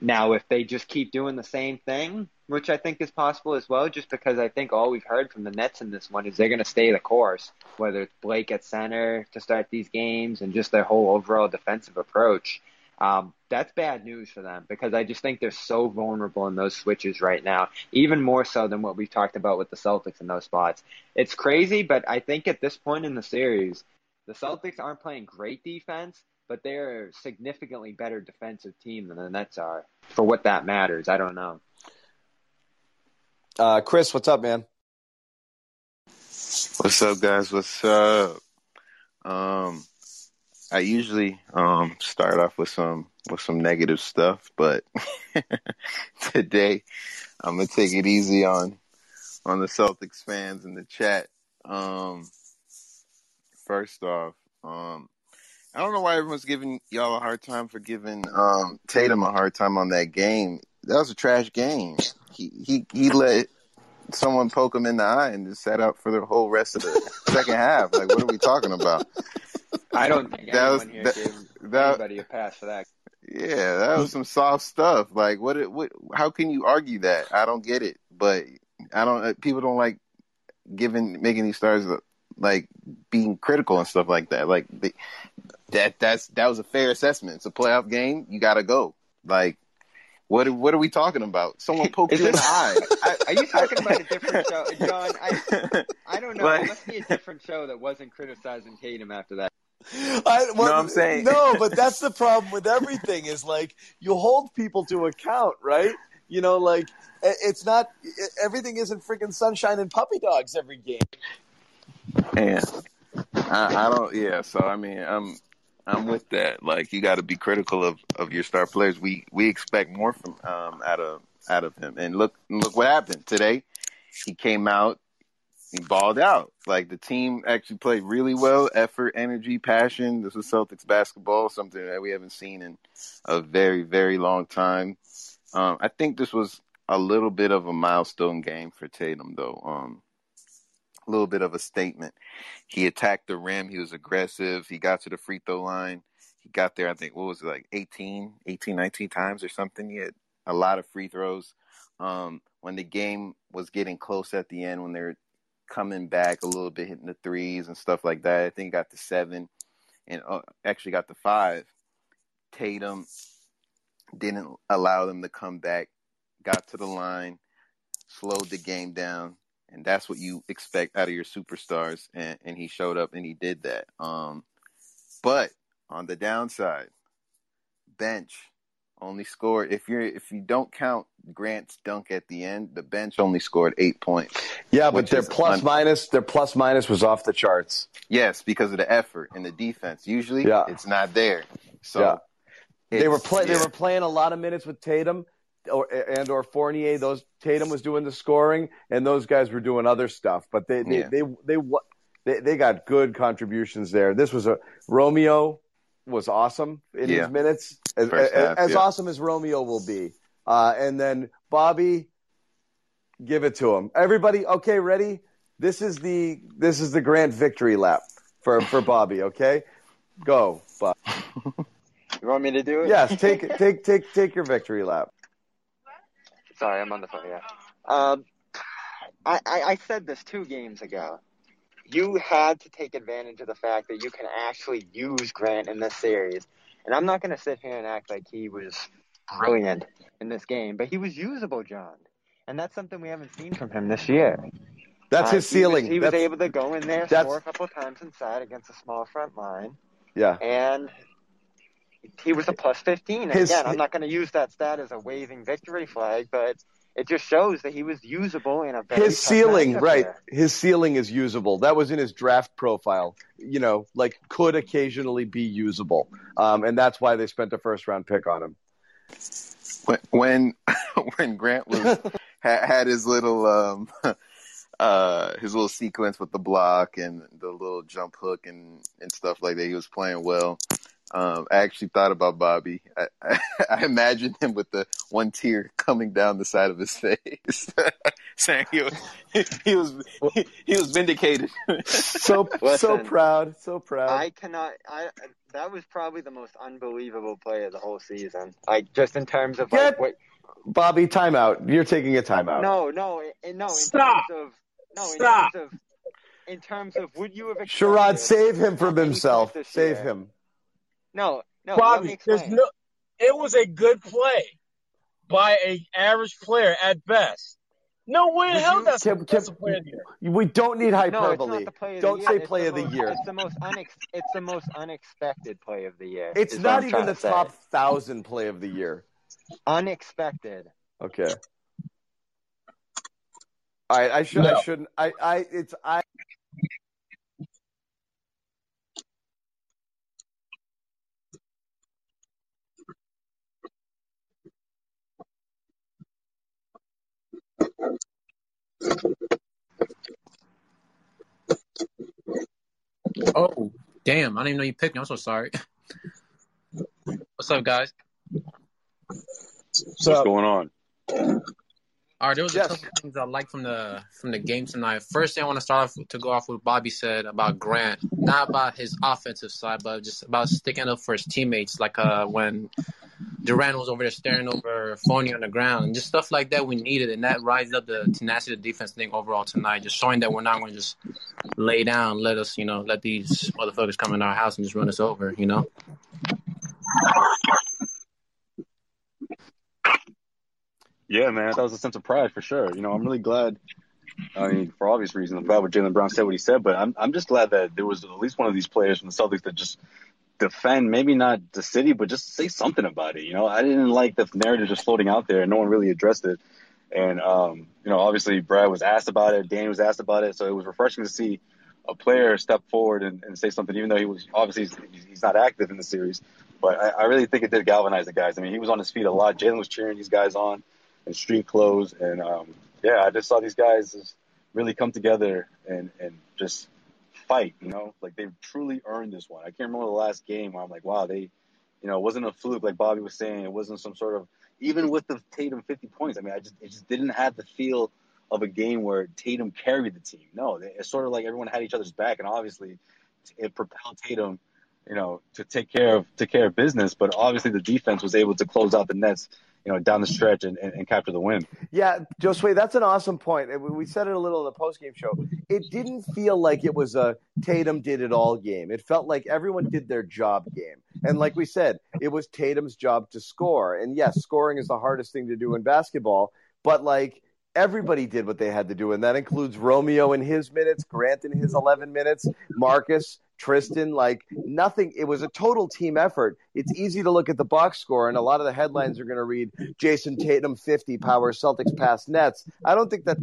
I: Now, if they just keep doing the same thing, which I think is possible as well, just because I think all we've heard from the Nets in this one is they're going to stay the course, whether it's Blake at center to start these games and just their whole overall defensive approach. Um, that's bad news for them because I just think they're so vulnerable in those switches right now, even more so than what we've talked about with the Celtics in those spots. It's crazy, but I think at this point in the series, the Celtics aren't playing great defense, but they're a significantly better defensive team than the Nets are. For what that matters, I don't know.
A: Uh, Chris, what's up, man?
M: What's up, guys? What's up? Um, I usually um start off with some with some negative stuff, but today I'm gonna take it easy on on the Celtics fans in the chat. Um, first off, um, I don't know why everyone's giving y'all a hard time for giving um Tatum a hard time on that game. That was a trash game. He he he let someone poke him in the eye and just sat out for the whole rest of the second half. Like, what are we talking about?
I: I don't think
M: That
I: anyone
M: was-
I: here
M: that-
I: gave
M: that-
I: anybody a pass for that.
M: Yeah, that was some soft stuff. Like, what? What? How can you argue that? I don't get it. But I don't. uh, People don't like giving making these stars like being critical and stuff like that. Like they, that. That's that was a fair assessment. It's a playoff game. You got to go. Like, what? What are we talking about? Someone poked you in the eye.
I: I, are you talking about a different show, John? I I don't know.
M: Like-
I: it must be a different show that wasn't criticizing Tatum after that.
A: I, well,
M: No, I'm saying-
A: no, but that's the problem with everything is like you hold people to account, right? You know, like it's not everything isn't freaking sunshine and puppy dogs every game.
M: Yeah, I, I don't. Yeah, so I mean, I'm I'm with that. Like, you got to be critical of, of your star players. We we expect more from um out of out of him. And look look what happened today. He came out. He balled out. Like the team actually played really well. Effort, energy, passion. This was Celtics basketball, something that we haven't seen in a very very long time. Um, I think this was a little bit of a milestone game for Tatum, though. Um, a little bit of a statement. He attacked the rim. He was aggressive. He got to the free throw line. He got there, I think, what was it, like 18, 18, 19 times or something. He had a lot of free throws. Um, when the game was getting close at the end, when they were coming back a little bit, hitting the threes and stuff like that, I think got the seven and uh, actually got the five. Tatum didn't allow them to come back, got to the line, slowed the game down, and that's what you expect out of your superstars. And, and he showed up and he did that. Um, but on the downside, bench only scored if you're if you don't count Grant's dunk at the end, the bench only scored eight points.
A: Yeah, but their plus
M: un-
A: minus their plus minus was off the charts.
M: Yes, because of the effort and the defense. Usually,
A: Yeah.
M: it's not there. So
A: Yeah. They were play, they were playing a lot of minutes with Tatum or and or Fournier. Those Tatum was doing the scoring, and those guys were doing other stuff. But they they
M: Yeah.
A: they, they wa- they they got good contributions there. This was a Romeo was awesome in
M: Yeah.
A: his minutes, as, as,
M: half,
A: as
M: yeah.
A: awesome as Romeo will be. Uh, and then Bobby, give it to him. Everybody, okay, ready? This is the this is the grand victory lap for for Bobby. Okay, go, Bob.
I: You want me to do it?
A: Yes, take take take take your victory lap.
N: Sorry, I'm on the phone. Yeah. Um, I, I, I said this two games ago. You had to take advantage of the fact that you can actually use Grant in this series. And I'm not going to sit here and act like he was brilliant in this game, but he was usable, John. And that's something we haven't seen from him this year.
A: That's
N: Uh,
A: his ceiling.
N: He was, he was able to go in there, score a couple of times inside against a small front line,
A: Yeah.
N: and he was a plus 15. And
A: His-
N: again, I'm not going to use that stat as a waving victory flag, but it just shows that he was usable in a very
A: his ceiling, right?
N: there.
A: His ceiling is usable. That was in his draft profile. You know, like could occasionally be usable, um, and that's why they spent a first round pick on him.
M: when when, when Grant was had, had his little um uh his little sequence with the block and the little jump hook and and stuff like that, he was playing well. Um, I actually thought about Bobby. I, I, I imagined him with the one tear coming down the side of his face, saying he was he was he, he was vindicated.
A: So so proud, so proud.
N: I cannot. I that was probably the most unbelievable play of the whole season. Like just in terms of like
A: Get
N: what.
A: Bobby, timeout. You're taking a timeout.
N: No, no, in, no. In
A: Stop.
N: terms of no, in
A: Stop.
N: terms of in terms of would you have
A: Sherrod,
N: accepted
A: save him from himself. Save
N: year?
A: him.
N: No, no. let
D: Bobby, there's no. It was a good play by a average player at best. No way in hell that's,
A: Kim-
D: that's
A: Kim-
D: a player here.
A: We don't need
N: No, it's
A: hyperbole.
N: not the play of
A: don't
N: the
A: say
N: year. It's
A: play
N: the
A: of the
N: most,
A: year.
N: It's the most unex- It's the most unexpected play of the year.
A: It's not even the
N: to say.
A: top thousand play of the year.
N: Unexpected.
A: Okay. All right. I should. I shouldn't. I. I. It's. I.
O: Oh, damn. I didn't even know you picked me. I'm so sorry. What's up, guys?
P: What's going on?
O: All right, there was
A: Yes.
O: a couple things I like from the from the game tonight. First thing I want to start off to go off with Bobby said about Grant, not about his offensive side, but just about sticking up for his teammates. Like uh, when Durant was over there staring over Fournier on the ground, and just stuff like that we needed, and that rises up the tenacity of the defense thing overall tonight. Just showing that we're not going to just lay down, let us, you know, let these motherfuckers come in our house and just run us over, you know.
P: Yeah, man, that was a sense of pride for sure. You know, I'm really glad. I mean, for obvious reasons, I'm glad what Jaylen Brown said what he said, but I'm I'm just glad that there was at least one of these players from the Celtics that just defend, maybe not the city, but just say something about it. You know, I didn't like the narrative just floating out there, and no one really addressed it. And um, you know, obviously Brad was asked about it, Danny was asked about it, so it was refreshing to see a player step forward and, and say something, even though he was obviously he's, he's not active in the series. But I, I really think it did galvanize the guys. I mean, he was on his feet a lot. Jaylen was cheering these guys on in street clothes, and um, yeah, I just saw these guys really come together and and just fight. You know, like they truly earned this one. I can't remember the last game where I'm like, wow, they, you know, it wasn't a fluke like Bobby was saying. It wasn't some sort of even with the Tatum 50 points. I mean, I just it just didn't have the feel of a game where Tatum carried the team. No, it's sort of like everyone had each other's back, and obviously it propelled Tatum, you know, to take care of take care of business. But obviously the defense was able to close out the Nets, you know, down the stretch and, and, and capture the win.
A: Yeah, Josue, that's an awesome point. We said it a little in the post game show. It didn't feel like it was a Tatum did it all game. It felt like everyone did their job game. And like we said, it was Tatum's job to score. And yes, scoring is the hardest thing to do in basketball, but like everybody did what they had to do. And that includes Romeo in his minutes, Grant in his 11 minutes, Marcus, Tristan, like nothing. It was a total team effort. It's easy to look at the box score, and a lot of the headlines are going to read Jayson Tatum 50 power Celtics past Nets. I don't think that.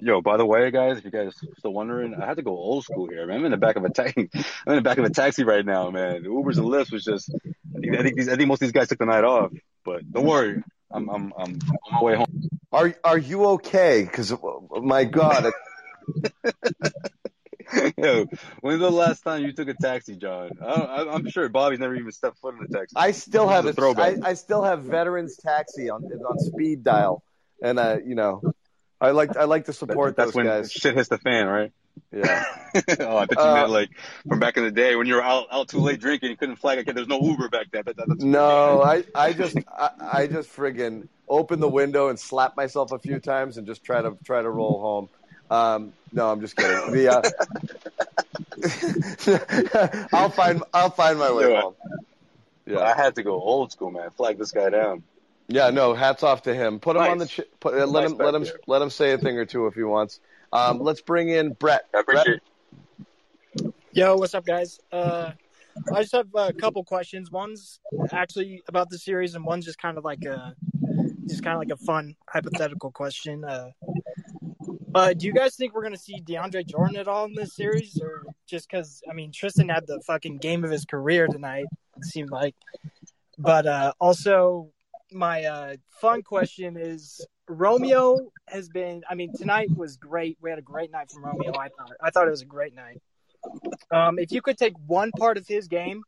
P: Yo, by the way, guys, if you guys are still wondering, I had to go old school here. Man. I'm in the back of a taxi. I'm in the back of a taxi right now, man. Ubers and Lyfts was just. I think, I think, these, I think most of these guys took the night off. But don't worry, I'm I'm I'm on my way home.
A: Are are you okay? Because my God,
P: Yo, when's the last time you took a taxi, John? I, I, I'm sure Bobby's never even stepped foot in a taxi.
A: I still have
P: is
A: a,
P: a throwback.
A: I, I still have Veterans Taxi on on speed dial, and uh, you know, I like I like to support
P: That's
A: those
P: when
A: guys.
P: shit hits the fan, right?
A: Yeah.
J: oh, I thought you uh, meant like from back in the day when you were out, out too late drinking, you couldn't flag a kid. There's no Uber back then. That, that,
A: no, I, I just, I, I just friggin' open the window and slap myself a few times and just try to try to roll home. Um, no, I'm just kidding. The, uh, I'll find, I'll find my way home.
J: Yeah, I had to go old school, man. Flag this guy down.
A: Yeah, no, hats off to him. Put him nice. on the, ch- put, uh, let nice him, let him, there. let him say a thing or two if he wants. Um, let's bring in Brett.
J: I appreciate
A: Brett.
Q: Yo, what's up, guys? Uh, I just have a couple questions. One's actually about the series, and one's just kind of like a, just kind of like a fun hypothetical question. Uh, uh, do you guys think we're gonna see DeAndre Jordan at all in this series, or just because I mean Tristan had the fucking game of his career tonight? It seemed like, but uh, also my uh, fun question is Romeo has been. I mean, tonight was great. We had a great night from Romeo. I thought. I thought it was a great night. Um, if you could take one part of his game,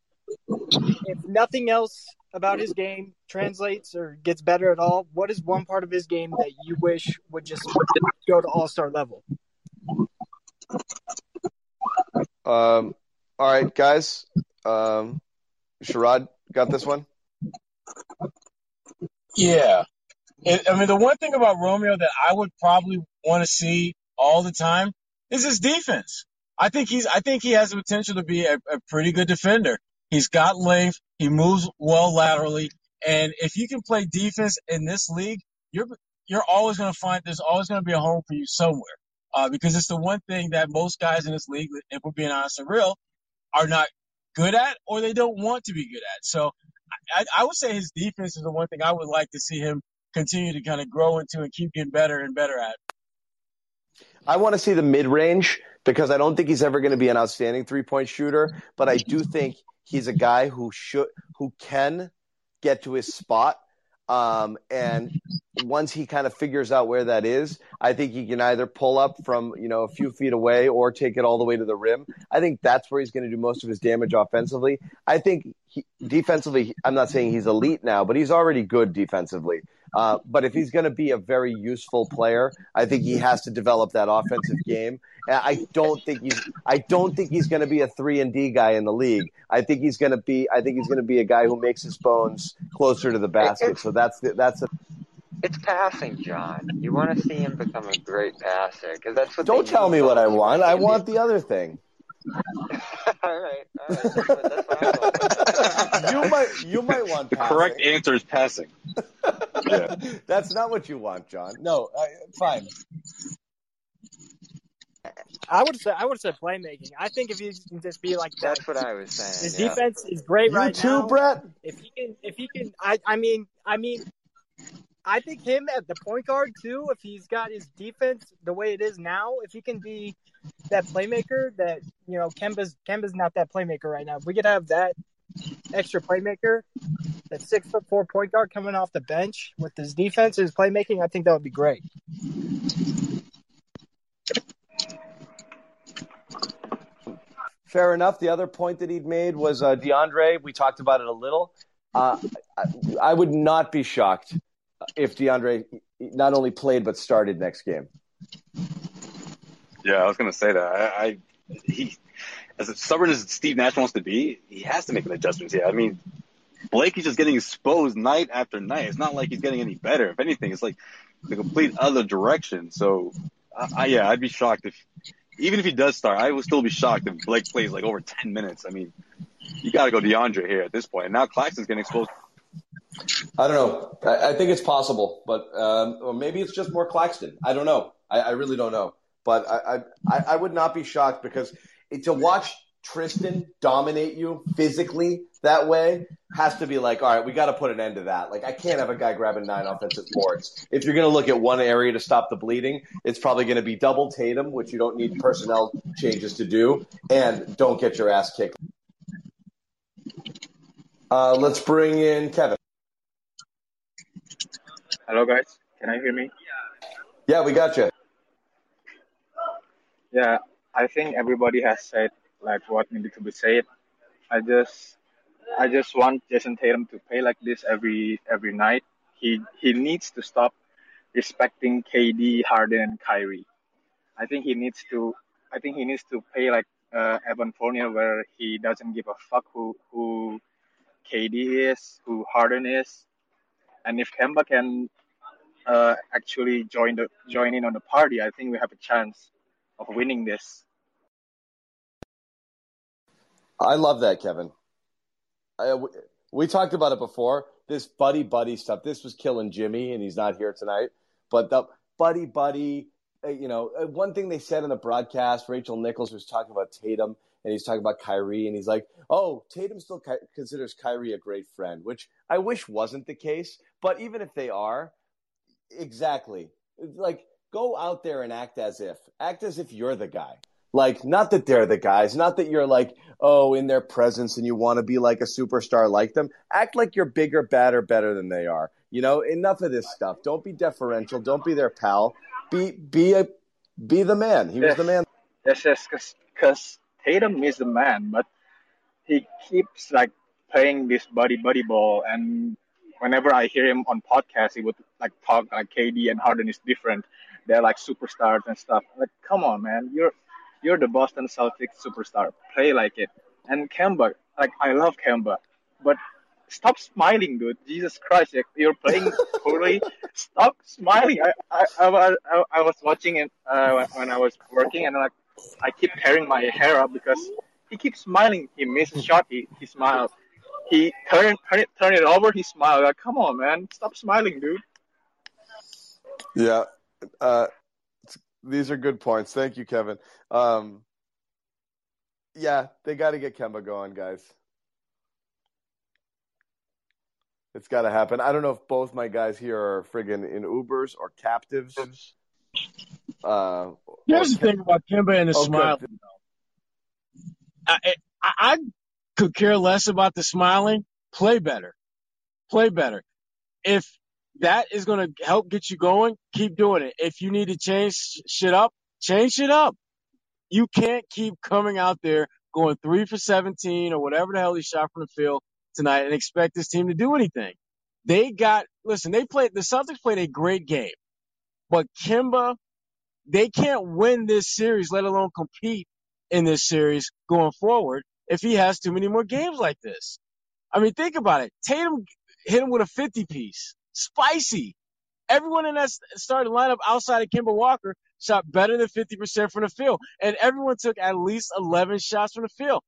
Q: if nothing else about his game translates or gets better at all, what is one part of his game that you wish would just go to all star level?
A: Um. All right, guys. Um, Sherrod got this one.
D: Yeah. It, I mean, the one thing about Romeo that I would probably want to see all the time is his defense. I think he's, I think he has the potential to be a, a pretty good defender. He's got length. He moves well laterally. And if you can play defense in this league, you're, you're always going to find there's always going to be a home for you somewhere. Uh, because it's the one thing that most guys in this league, if we're being honest and real, are not good at or they don't want to be good at. So I, I would say his defense is the one thing I would like to see him continue to kind of grow into and keep getting better and better at.
A: I want to see the mid range because I don't think he's ever going to be an outstanding three point shooter, but I do think he's a guy who should who can get to his spot um, and once he kind of figures out where that is, I think he can either pull up from, you know, a few feet away or take it all the way to the rim. I think that's where he's going to do most of his damage offensively. I think he, defensively, I'm not saying he's elite now, but he's already good defensively. Uh, but if he's going to be a very useful player, I think he has to develop that offensive game. And I don't think he's I don't think he's going to be a three and D guy in the league. I think he's going to be I think he's going to be a guy who makes his bones closer to the basket.
I: It's,
A: so that's the, that's a,
I: it's passing, John. You want to see him become a great passer because that's what.
A: Don't tell me what I want. I want the other thing.
I: All right, all right. That's what, that's
A: you might you might want
J: the
A: passing.
J: correct answer is passing. yeah,
A: that's not what you want, John. No, I, fine.
Q: I would say I would say playmaking. I think if he can just be like
I: that, that's what I was saying.
Q: His
I: yeah.
Q: defense is great right now.
A: you
Q: right
A: too,
Q: now.
A: Brett.
Q: If he can, if he can, I I mean I mean, I think him at the point guard too. If he's got his defense the way it is now, if he can be that playmaker that you know Kemba's Kemba's not that playmaker right now. If we could have that extra playmaker, that six foot four point guard coming off the bench with his defense, and his playmaking, I think that would be great.
A: Fair enough. The other point that he'd made was uh, DeAndre. We talked about it a little. Uh, I, I would not be shocked if DeAndre not only played but started next game.
J: Yeah, I was going to say that. I, I he as stubborn as Steve Nash wants to be, he has to make an adjustment here. I mean, Blake is just getting exposed night after night. It's not like he's getting any better. If anything, it's like the complete other direction. So, I, yeah, I'd be shocked if even if he does start, I would still be shocked if Blake plays like over 10 minutes. I mean, you got to go DeAndre here at this point. And now Claxton's getting exposed.
A: I don't know. I, I think it's possible, but um, or maybe it's just more Claxton. I don't know. I, I really don't know. But I, I, I would not be shocked because to watch Tristan dominate you physically that way has to be like, all right, we got to put an end to that. Like, I can't have a guy grabbing nine offensive boards. If you're going to look at one area to stop the bleeding, it's probably going to be double Tatum, which you don't need personnel changes to do, and don't get your ass kicked. Uh, let's bring in Kevin.
R: Hello, guys. Can I hear me?
A: Yeah, we got you.
R: Yeah, I think everybody has said like what needed to be said. I just I just want Jayson Tatum to play like this every every night. He he needs to stop respecting KD, Harden, and Kyrie. I think he needs to I think he needs to play like uh, Evan Fournier, where he doesn't give a fuck who who KD is, who Harden is, and if Kemba can uh, actually join the join in on the party, I think we have a chance of winning this.
A: I love that, Kevin. I, we talked about it before. This buddy buddy stuff. This was killing Jimmy, and he's not here tonight. But the buddy buddy, uh, you know, uh, one thing they said in the broadcast, Rachel Nichols was talking about Tatum, and he's talking about Kyrie, and he's like, "Oh, Tatum still ki- considers Kyrie a great friend," which I wish wasn't the case. But even if they are, exactly, like go out there and act as if, act as if you're the guy. Like, not that they're the guys, not that you're like, oh, in their presence and you want to be like a superstar like them. Act like you're bigger, badder, better than they are. You know, enough of this stuff. Don't be deferential. Don't be their pal. Be be a be the man. He
R: yes.
A: was the man.
R: Yes, yes, because Tatum is the man, but he keeps like playing this buddy buddy ball, and whenever I hear him on podcasts, he would like talk like KD and Harden is different. They're like superstars and stuff. Like, come on, man, you're you're the Boston Celtics superstar. Play like it. And Kemba, like I love Kemba, but stop smiling, dude. Jesus Christ, you're playing poorly. stop smiling. I I, I, I, I was watching it uh, when I was working, and I'm like I keep tearing my hair up because he keeps smiling. He missed a shot, he he smiled. He turn turn it turn it over, he smiled. Like, come on, man, stop smiling, dude.
A: Yeah. Uh, these are good points. Thank you, Kevin. Um, yeah, they got to get Kemba going, guys. It's got to happen. I don't know if both my guys here are friggin' in Ubers or captives. Uh,
D: Here's the thing about Kemba and the smile. I, I, I could care less about the smiling. Play better. Play better. If that is going to help get you going, keep doing it. If you need to change shit up, change shit up. You can't keep coming out there going three for 17 or whatever the hell he shot from the field tonight and expect this team to do anything. They got, listen, they played, the Celtics played a great game, but Kemba, they can't win this series, let alone compete in this series going forward if he has too many more games like this. I mean, think about it. Tatum hit him with a 50 piece. Spicy. Everyone in that starting lineup outside of Kemba Walker shot better than 50% from the field. And everyone took at least 11 shots from the field.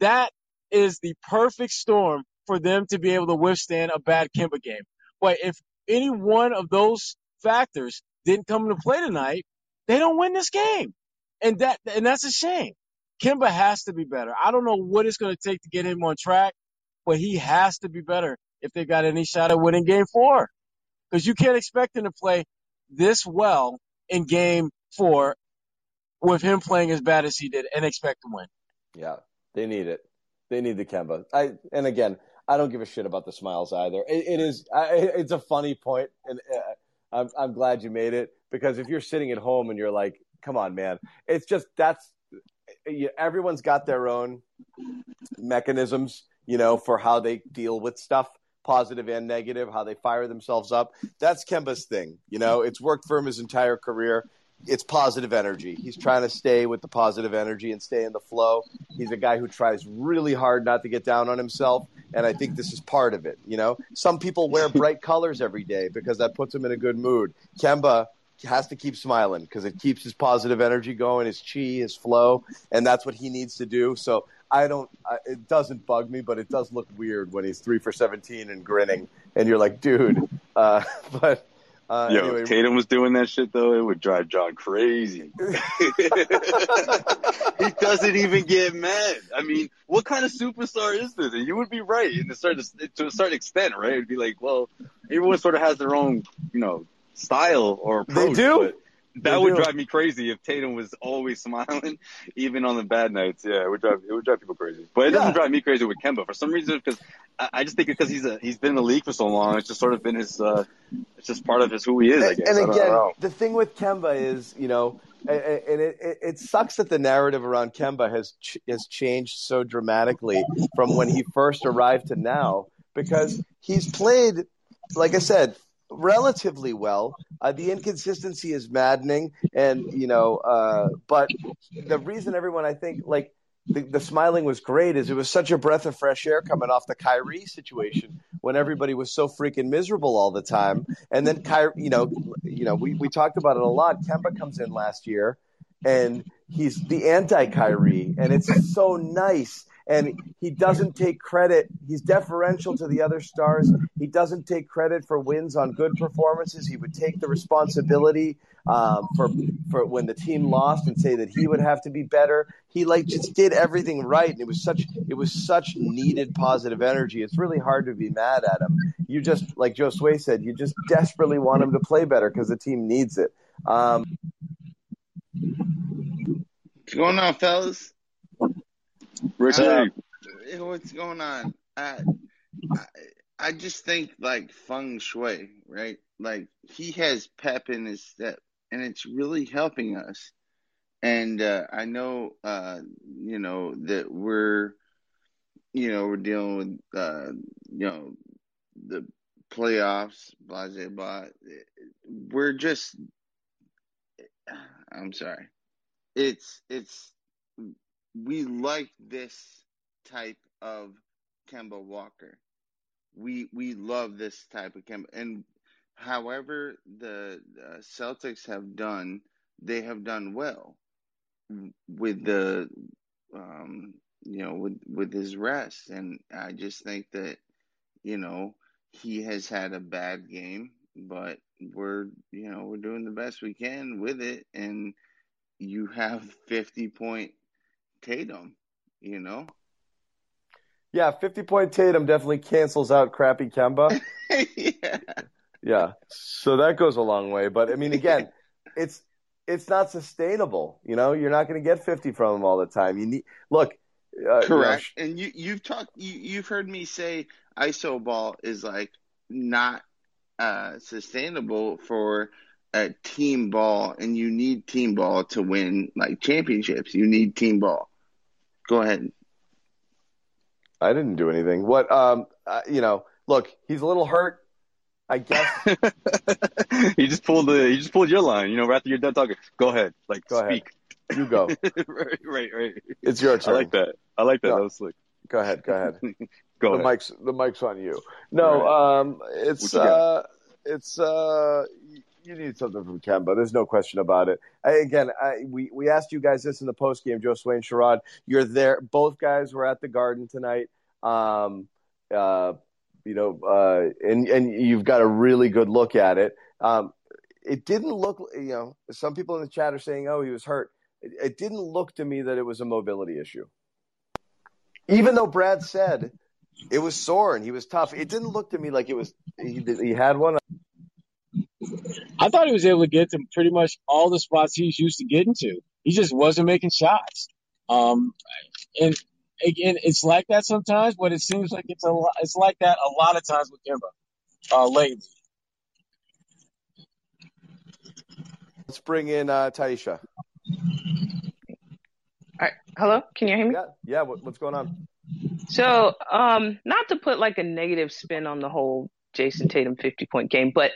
D: That is the perfect storm for them to be able to withstand a bad Kimber game. But if any one of those factors didn't come into play tonight, they don't win this game. And that, and that's a shame. Kemba has to be better. I don't know what it's going to take to get him on track, but he has to be better if they got any shot at winning game four. Because you can't expect him to play this well in game four with him playing as bad as he did and expect to win.
A: Yeah, they need it. They need the Kemba. I and again, I don't give a shit about the smiles either. it, it is. I, it's a funny point, and uh, I'm I'm glad you made it because if you're sitting at home and you're like, "Come on, man," it's just that's everyone's got their own mechanisms, you know, for how they deal with stuff positive and negative, how they fire themselves up. That's Kemba's thing. You know, it's worked for him his entire career. It's positive energy. He's trying to stay with the positive energy and stay in the flow. He's a guy who tries really hard not to get down on himself, and I think this is part of it. You know, some people wear bright colors every day because that puts them in a good mood. Kemba has to keep smiling because it keeps his positive energy going, his chi, his flow, and that's what he needs to do. So I don't. I, it doesn't bug me, but it does look weird when he's three for seventeen and grinning, and you're like, dude. Uh, but uh,
J: Yo,
A: anyway,
J: if Tatum was doing that shit though, it would drive John crazy. he doesn't even get mad. I mean, what kind of superstar is this? And you would be right in a certain to a certain extent, right? It'd be like, well, everyone sort of has their own, you know, style or approach.
A: They do.
J: That
A: They
J: would
A: do.
J: drive me crazy if Tatum was always smiling, even on the bad nights. Yeah, it would drive it would drive people crazy. But it doesn't drive me crazy with Kemba for some reason because I, I just think because he's a he's been in the league for so long, it's just sort of been his. uh It's just part of his who he is. I guess.
A: And again, the thing with Kemba is, you know, a- a- and it, it, it sucks that the narrative around Kemba has ch- has changed so dramatically from when he first arrived to now because he's played, like I said, relatively well. Uh, the inconsistency is maddening, and you know, uh, but the reason everyone I think like the, the, smiling was great is it was such a breath of fresh air coming off the Kyrie situation when everybody was so freaking miserable all the time. And then Kyrie, you know, you know, we, we talked about it a lot. Kemba comes in last year and he's the anti Kyrie and it's so nice and he doesn't take credit. He's deferential to the other stars. He doesn't take credit for wins on good performances. He would take the responsibility um, for for when the team lost and say that he would have to be better. He like just did everything right, and it was such it was such needed positive energy. It's really hard to be mad at him. You just like Josue said, you just desperately want him to play better because the team needs it. Um,
M: What's going on, fellas? Uh, what's going on? I, I, I just think like feng shui, right? Like he has pep in his step, and it's really helping us. And uh, I know, uh, you know, that we're, you know, we're dealing with, uh, you know, the playoffs, blah blah blah. We're just, I'm sorry. It's it's we like this type of Kemba Walker. We we love this type of Kemba, and however the, the Celtics have done, they have done well with the um, you know with with his rest, and I just think that you know he has had a bad game, but we're you know we're doing the best we can with it, and you have fifty point Tatum, you know?
A: Yeah, 50 point Tatum definitely cancels out crappy Kemba.
M: yeah.
A: Yeah. So that goes a long way. But I mean, again, it's it's not sustainable. You know, you're not going to get 50 from him all the time. You need look.
M: Uh, Correct. You know, and you you've talked you you've heard me say iso ball is like not uh, sustainable for a team ball, and you need team ball to win like championships. You need team ball. Go ahead.
A: I didn't do anything. What? Um, uh, you know, look, he's a little hurt. I guess
P: he just pulled the he just pulled your line. You know, right after you're done talking, go ahead. Like
A: go
P: speak.
A: Ahead. You go.
P: right, right, right.
A: It's your turn.
P: I like that. I like that. No. That was slick.
A: Go ahead. Go ahead.
P: go
A: the
P: ahead.
A: mic's the mic's on you. No, right. um, it's uh, it's uh, you need something from Kemba. There's no question about it. I, again, I, we we asked you guys this in the post game. Joe Swain, Sherrod, you're there. Both guys were at the Garden tonight. Um, uh, you know, uh, and and you've got a really good look at it. Um, it didn't look, you know, some people in the chat are saying, "Oh, he was hurt." It, it didn't look to me that it was a mobility issue, even though Brad said it was sore and he was tough. It didn't look to me like it was. He, he had one
D: I thought he was able to get to pretty much all the spots he's used to getting to. He just wasn't making shots. Um, and again, it's like that sometimes, but it seems like it's a lot, it's like that a lot of times with Kemba uh, lately.
A: Let's bring in uh, Taisha.
S: All right. Hello, can you hear me?
A: Yeah, yeah. What, what's going on?
S: So, um, not to put like a negative spin on the whole Jayson Tatum 50 point game, but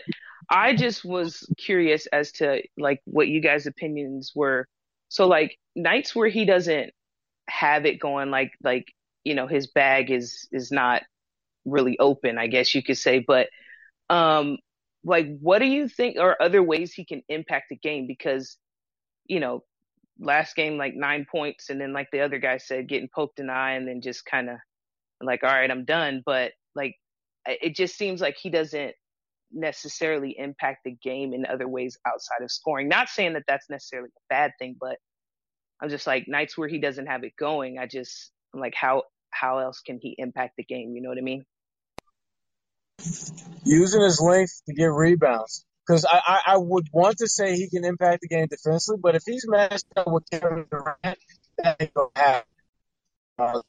S: I just was curious as to like what you guys' opinions were. So like nights where he doesn't have it going, like like you know his bag is is not really open, I guess you could say. But um, like what do you think are other ways he can impact the game? Because you know last game like nine points, and then like the other guy said, getting poked in the eye, and then just kind of like all right, I'm done. But like it just seems like he doesn't necessarily impact the game in other ways outside of scoring. Not saying that that's necessarily a bad thing, but I'm just like nights where he doesn't have it going. I just I'm like how how else can he impact the game? You know what I mean?
D: Using his length to get rebounds. Because I, I, I, would want to say he can impact the game defensively, but if he's matched up with Kevin Durant, that ain't gonna happen. Uh,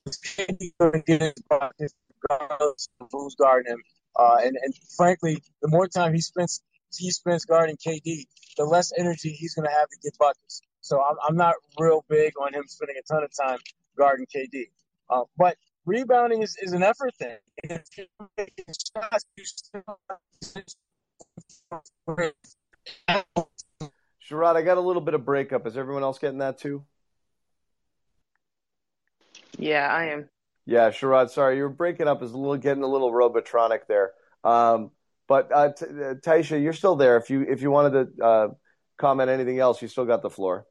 D: he's gonna get his buckets regardless of who's guarding him. Uh, and, and frankly, the more time he spends he spends guarding KD, the less energy he's going to have to get buckets. So I'm, I'm not real big on him spending a ton of time guarding KD. Uh, but rebounding is, is an effort thing. If you're making shots, you still
A: Sherrod, I got a little bit of breakup. Is everyone else getting that too?
S: Yeah, I am.
A: Yeah, Sherrod, sorry, you were breaking up. Is a little getting a little robotronic there. Um, but uh, T- uh, Taisha, you're still there. If you if you wanted to uh, comment anything else, you still got the floor.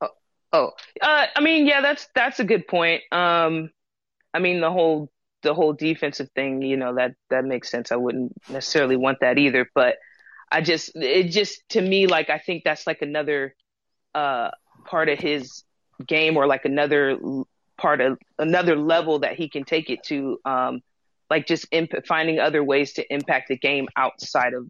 S: Oh, oh. Uh, I mean, yeah, that's that's a good point. Um, I mean, the whole the whole defensive thing, you know, that that makes sense. I wouldn't necessarily want that either, but I just it just to me like I think that's like another uh part of his game or like another part of another level that he can take it to um like just imp- finding other ways to impact the game outside of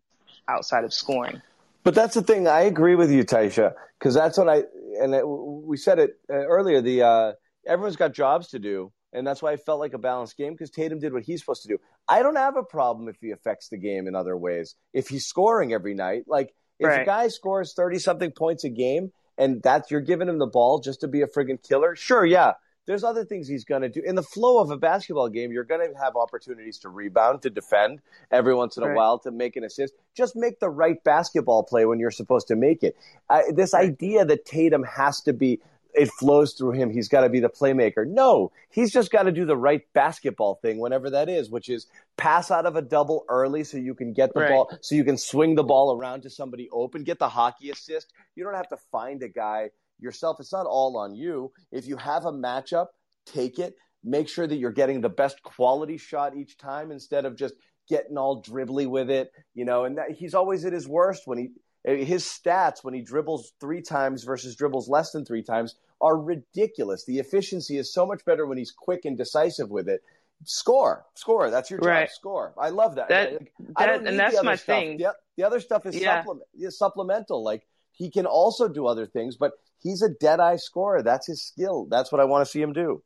S: outside of scoring.
A: But that's the thing. I agree with you, Taisha, because that's what I and it, we said it uh, earlier. The uh, everyone's got jobs to do, and that's why I felt like a balanced game because Tatum did what he's supposed to do. I don't have a problem if he affects the game in other ways. If he's scoring every night, like if
S: Right.
A: a guy scores thirty something points a game, and that's you're giving him the ball just to be a friggin' killer, sure, yeah. There's other things he's going to do. In the flow of a basketball game, you're going to have opportunities to rebound, to defend every once in a while, to make an assist. Just make the right basketball play when you're supposed to make it. Uh, this idea that Tatum has to be, it flows through him. He's got to be the playmaker. No, he's just got to do the right basketball thing, whenever that is, which is pass out of a double early so you can get the
S: Right.
A: ball, so you can swing the ball around to somebody open, get the hockey assist. You don't have to find a guy yourself. It's not all on you. If you have a matchup, take it. Make sure that you're getting the best quality shot each time instead of just getting all dribbly with it, you know. And that, he's always at his worst when he his stats when he dribbles three times versus dribbles less than three times are ridiculous. The efficiency is so much better when he's quick and decisive with it. Score, score. That's your job.
S: Right.
A: Score. I love that.
S: That-
A: Like, I
S: that-
A: don't need
S: and that's
A: the other
S: my
A: stuff.
S: thing.
A: The, the other stuff is
S: Yeah.
A: supplement, is supplemental. Like he can also do other things, but he's a dead eye scorer. That's his skill. That's what I want to see him do.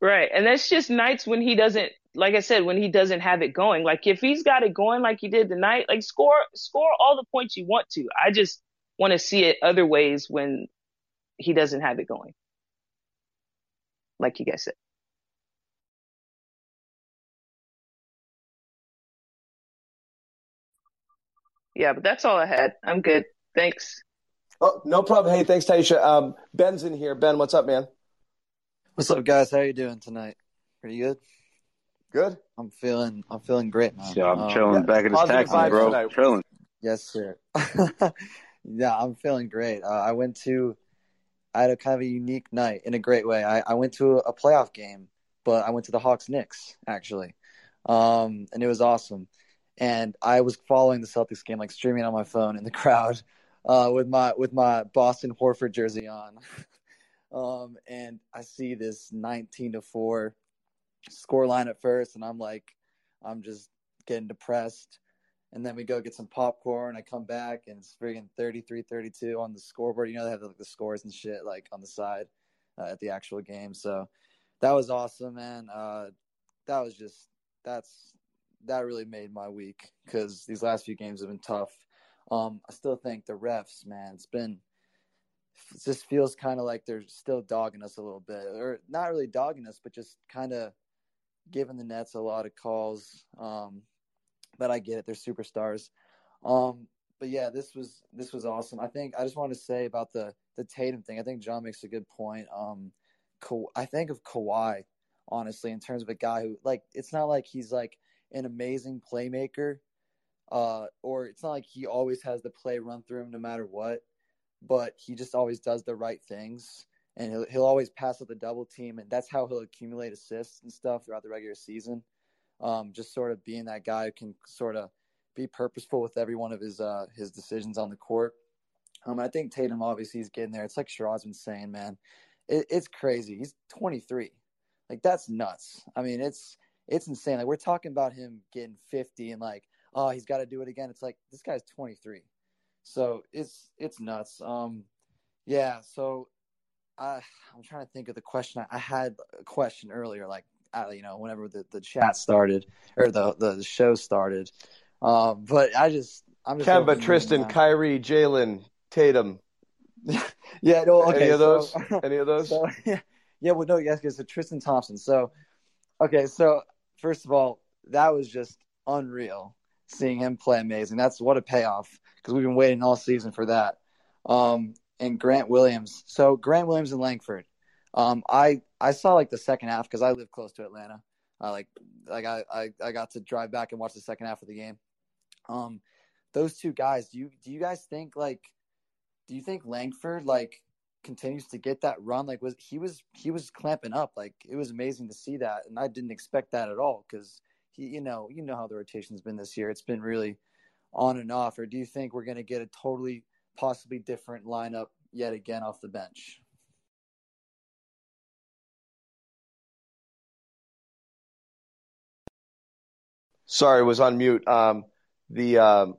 S: Right. And that's just nights when he doesn't like I said, when he doesn't have it going. Like if he's got it going like he did tonight, like score score all the points you want to. I just want to see it other ways when he doesn't have it going. Like you guys said. Yeah, but that's all I had. I'm good. Thanks.
A: Oh, no problem. Hey, thanks, Taisha. Um, Ben's in here. Ben, what's up, man?
T: What's up, guys? How you doing tonight? Pretty good.
A: Good.
T: I'm feeling. I'm feeling great, man.
J: Yeah, I'm
T: Um,
J: chilling back in this
A: Positive
J: taxi,
A: vibes
J: bro.
A: tonight.
J: Chilling.
T: Yes, sir. yeah, I'm feeling great. Uh, I went to. I had a kind of a unique night in a great way. I, I went to a playoff game, but I went to the Hawks Knicks actually, um, and it was awesome. And I was following the Celtics game, like streaming on my phone in the crowd, uh, with my with my Boston Horford jersey on. um, and I see this 19 to four score line at first, and I'm like, I'm just getting depressed. And then we go get some popcorn. I come back and it's friggin' 33 32 on the scoreboard. You know, they have like the scores and shit like on the side uh, at the actual game. So that was awesome, man. Uh, that was just, that's, that really made my week because these last few games have been tough. Um, I still think the refs, man, it's been, it just feels kind of like they're still dogging us a little bit, or not really dogging us, but just kind of giving the Nets a lot of calls. Um, but I get it; they're superstars. Um, but yeah, this was this was awesome. I think I just wanted to say about the the Tatum thing. I think John makes a good point. Um, Ka- I think of Kawhi honestly in terms of a guy who like it's not like he's like an amazing playmaker, uh, or it's not like he always has the play run through him no matter what but he just always does the right things and he'll, he'll always pass up the double team and that's how he'll accumulate assists and stuff throughout the regular season. Um, just sort of being that guy who can sort of be purposeful with every one of his uh, his decisions on the court. Um, I think Tatum obviously is getting there. It's like Sherrod's been saying man it, it's crazy. He's 23 like that's nuts. I mean it's it's insane. Like we're talking about him getting 50 and like oh he's got to do it again it's like this guy's 23 so it's it's nuts. Um, yeah. So I I'm trying to think of the question. I, I had a question earlier, like uh, you know, whenever the, the chat started or the the show started. Um, but I just I'm just
A: Kemba, Tristan,
T: uh,
A: Kyrie, Jaylen, Tatum.
T: yeah. No. Okay.
A: Any of
T: so-
A: those? Any of those?
T: So, yeah, yeah. Well, no, yes, because so Tristan Thompson. So, okay, so first of all, that was just unreal seeing him play amazing. That's what a payoff because we've been waiting all season for that. Um, and Grant Williams. So Grant Williams and Langford. Um, I I saw like the second half because I live close to Atlanta. I like like I, I I got to drive back and watch the second half of the game. Um, those two guys. Do you do you guys think like? Do you think Langford like continues to get that run? Like was he was he was clamping up. Like it was amazing to see that, and I didn't expect that at all because you know you know how the rotation's been this year. It's been really on and off. Or do you think we're going to get a totally possibly different lineup yet again off the bench?
A: Sorry, was on mute. Um, the um,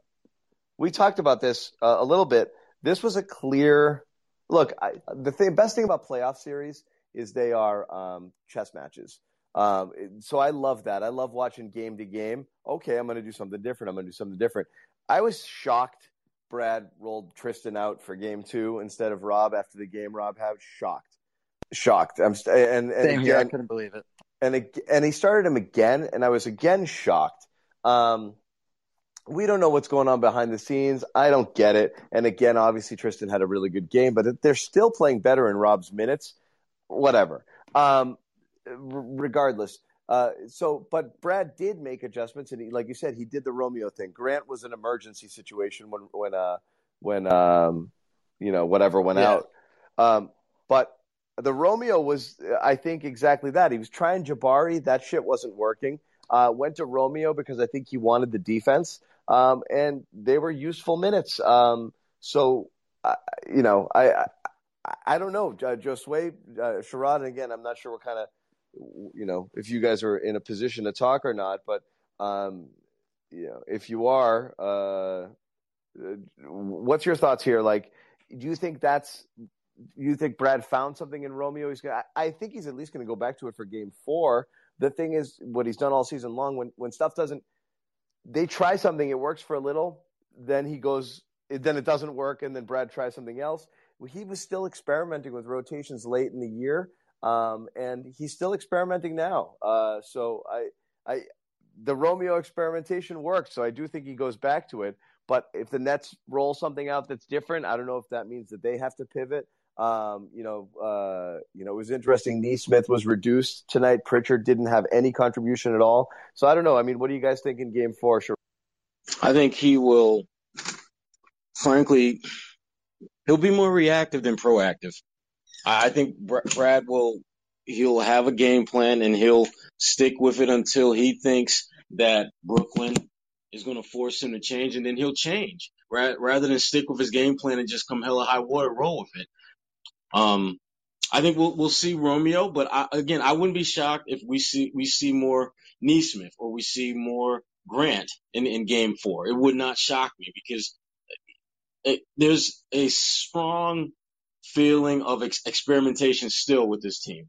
A: we talked about this uh, a little bit. This was a clear look. I, the thing, best thing about playoff series is they are um, chess matches. Um, so I love that. I love watching game to game. Okay, I'm going to do something different. I'm going to do something different. I was shocked. Brad rolled Tristan out for game two instead of Rob after the game. Rob had shocked, shocked. I'm st- and, and
T: Same
A: again,
T: here. I couldn't believe it.
A: and and he started him again, and I was again shocked. Um, we don't know what's going on behind the scenes. I don't get it. And again, obviously Tristan had a really good game, but they're still playing better in Rob's minutes. Whatever. Um, regardless. Uh, so, but Brad did make adjustments, and he, like you said, he did the Romeo thing. Grant was an emergency situation when when uh, when um, you know whatever went
T: Yeah.
A: out. Um, but the Romeo was, I think, exactly that. He was trying Jabari. That shit wasn't working. Uh, went to Romeo because I think he wanted the defense, um, and they were useful minutes. Um, so, uh, you know, I, I I don't know, uh, Josue, uh, Sherrod, and again, I'm not sure what kind of, you know, if you guys are in a position to talk or not, but um, you know, if you are, uh, what's your thoughts here? Like, do you think that's you think Brad found something in Romeo? He's gonna. I think he's at least going to go back to it for Game Four. The thing is, what he's done all season long, when when stuff doesn't, they try something, it works for a little, then he goes, then it doesn't work, and then Brad tries something else. He was still experimenting with rotations late in the year, um, and he's still experimenting now. Uh, so I, I, the Romeo experimentation worked, so I do think he goes back to it. But if the Nets roll something out that's different, I don't know if that means that they have to pivot. Um, you know, uh, you know, it was interesting. Nesmith was reduced tonight. Pritchard didn't have any contribution at all. So I don't know. I mean, what do you guys think in Game Four? Sure.
D: I think he will, frankly, he'll be more reactive than proactive. I think Brad will, he'll have a game plan and he'll stick with it until he thinks that Brooklyn is going to force him to change and then he'll change rather than stick with his game plan and just come hella high water roll with it. Um, I think we'll we'll see Romeo, but I, again, I wouldn't be shocked if we see we see more Nesmith or we see more Grant in in Game Four. It would not shock me because it, there's a strong feeling of ex- experimentation still with this team,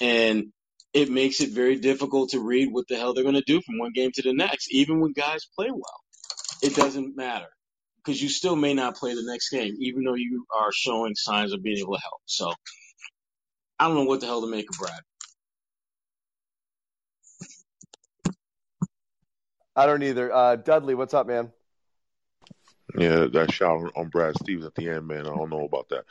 D: and it makes it very difficult to read what the hell they're going to do from one game to the next, even when guys play well. It doesn't matter because you still may not play the next game, even though you are showing signs of being able to help. So I don't know what the hell to make of Brad.
A: I don't either. Uh, Dudley, what's up, man?
U: Yeah, that shot on, on Brad Stevens at the end, man. I don't know about that.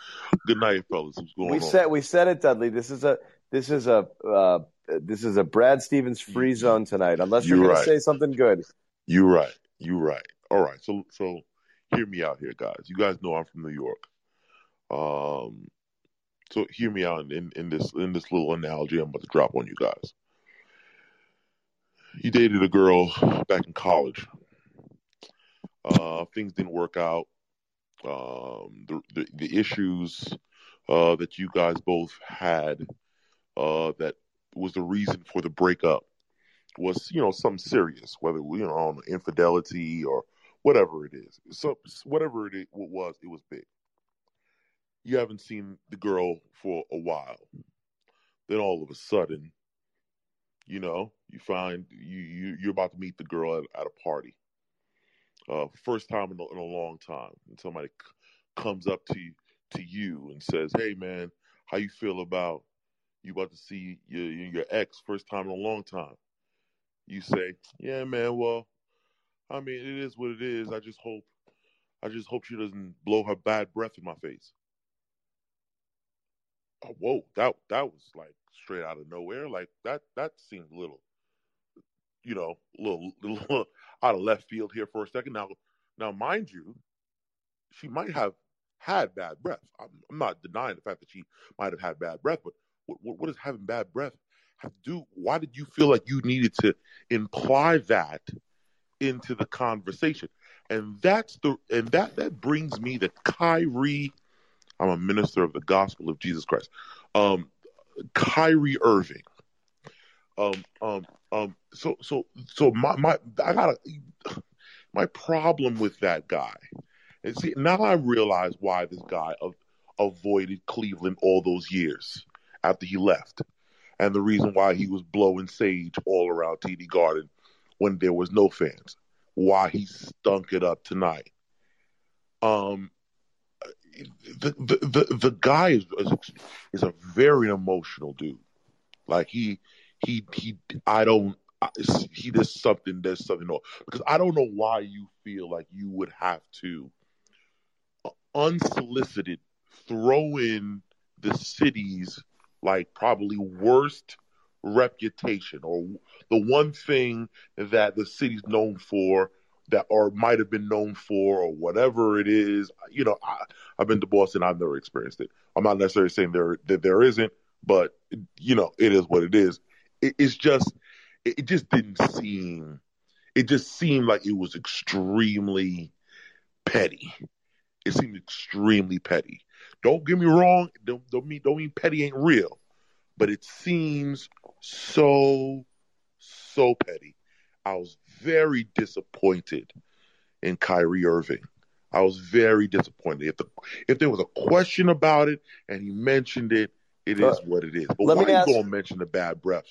U: Good night, fellas. What's going
A: We
U: on?
A: said we said it, Dudley. This is a this is a uh, this is a Brad Stevens free zone tonight. Unless you're,
U: You're
A: going
U: right.
A: to say something good.
U: You right. You right. All right. So so hear me out here, guys. You guys know I'm from New York. Um so hear me out in, in this in this little analogy I'm about to drop on you guys. You dated a girl back in college. Uh things didn't work out. Um the the, the issues uh that you guys both had uh that was the reason for the breakup was you know something serious, whether you know on infidelity or whatever it is. So whatever it was, it was big. You haven't seen the girl for a while. Then all of a sudden, you know, you find you, you you're about to meet the girl at, at a party. Uh, first time in a, in a long time, and somebody c- comes up to you, to you and says, "Hey, man, how you feel about you about to see your your ex first time in a long time?" you say, "Yeah, man. Well, I mean, it is what it is. I just hope, I just hope she doesn't blow her bad breath in my face. Oh, whoa, that that was like straight out of nowhere. Like that that seemed a little, you know, little, little out of left field here for a second. Now, now, mind you, she might have had bad breath. I'm, I'm not denying the fact that she might have had bad breath, but what, what, what does having bad breath have to do? Why did you feel like you needed to imply that into the conversation? And that's the and that that brings me to Kyrie I'm a minister of the gospel of Jesus Christ. Um, Kyrie Irving. Um, um, um, so, so, so my, my, I got my problem with that guy. And see, now I realize why this guy of, avoided Cleveland all those years after he left. And the reason why he was blowing sage all around TD Garden when there was no fans. Why he stunk it up tonight. Um, the the the, the guy is, is a very emotional dude. Like he he he I don't he does something does something no because I don't know why you feel like you would have to uh, unsolicited throw in the city's like probably worst reputation or the one thing that the city's known for that or might have been known for or whatever it is. You know, I, have been to Boston. I've never experienced it. I'm not necessarily saying there that there isn't, but you know, it is what it is. It, it's just, it just didn't seem. It just seemed like it was extremely petty. It seemed extremely petty. Don't get me wrong. Don't, don't mean don't mean petty ain't real, but it seems so so petty. I was very disappointed in Kyrie Irving. I was very disappointed. If the if there was a question about it and he mentioned it, it is what it is. But why are you gonna mention the bad breath?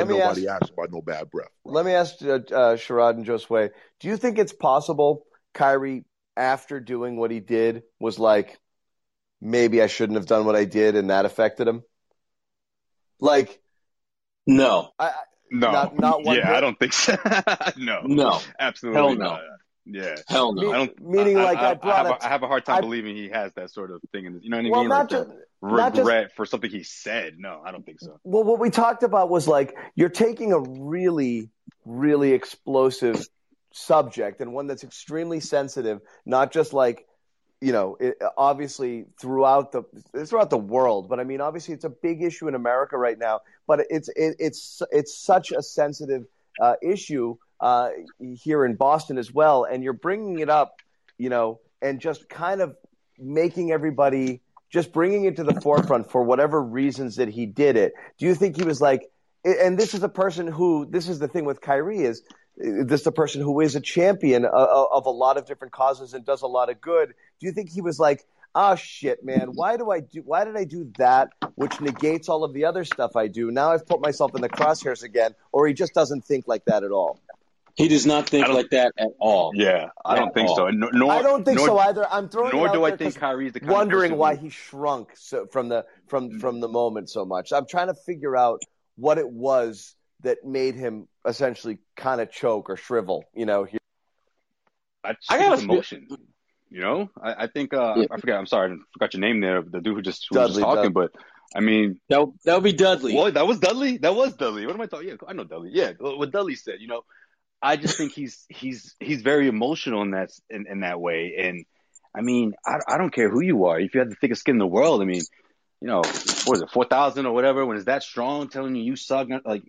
U: And nobody ask, asked about no bad breath.
A: Right? Let me ask uh, uh, Sherrod and Josue, do you think it's possible Kyrie, after doing what he did, was like, maybe I shouldn't have done what I did, and that affected him? Like,
D: no,
A: I,
P: no,
A: not, not one.
P: Yeah,
A: bit?
P: I don't think so. no,
D: no,
P: absolutely
D: Hell no.
P: not. Yeah,
D: hell no.
P: I don't.
A: Meaning,
P: I,
A: like
P: I,
A: I, brought
P: I have,
A: a,
P: a, I have a hard time
A: I,
P: believing he has that sort of thing. In the, you know what I
A: well,
P: mean?
A: not
P: like
A: just
P: regret
A: not just,
P: for something he said. No, I don't think so.
A: Well, what we talked about was like you're taking a really, really explosive subject and one that's extremely sensitive, not just like you know, it, obviously throughout the throughout the world, but I mean, obviously it's a big issue in America right now. But it's it, it's it's such a sensitive uh, issue uh, here in Boston as well, and you're bringing it up, you know, and just kind of making everybody just bringing it to the forefront for whatever reasons that he did it. Do you think he was like? And this is a person who this is the thing with Kyrie is uh, this is a person who is a champion of, of, a lot of different causes and does a lot of good. Do you think he was like, oh shit, man, why do I do? Why did I do that? Which negates all of the other stuff I do. Now I've put myself in the crosshairs again, or he just doesn't think like that at all.
D: He does not think like that at all.
P: Yeah, I don't think
D: all.
P: so. Nor, nor,
A: I don't think
P: nor,
A: so either. I'm throwing.
P: Nor
A: it out
P: do I
A: there
P: think
A: 'cause
P: Kyrie's the kind
A: wondering
P: person
A: why he shrunk so, from the from from the moment so much. I'm trying to figure out what it was that made him essentially kind of choke or shrivel. You know, here.
P: I
D: I
P: think
D: gotta
P: it's emotion. You know, I, I think uh,
D: Yeah.
P: I forget. I'm sorry, I forgot your name there. The dude who just who was just talking,
A: Dud-
P: but I mean,
D: That that would be Dudley.
P: Well, that was Dudley. That was Dudley. What am I talking? Yeah, I know Dudley. Yeah, what Dudley said. You know, I just think he's he's he's very emotional in that in, in that way. And I mean, I I don't care who you are. If you have the thickest skin in the world, I mean, you know, what is it, four thousand or whatever? When it's that strong, telling you you suck, like.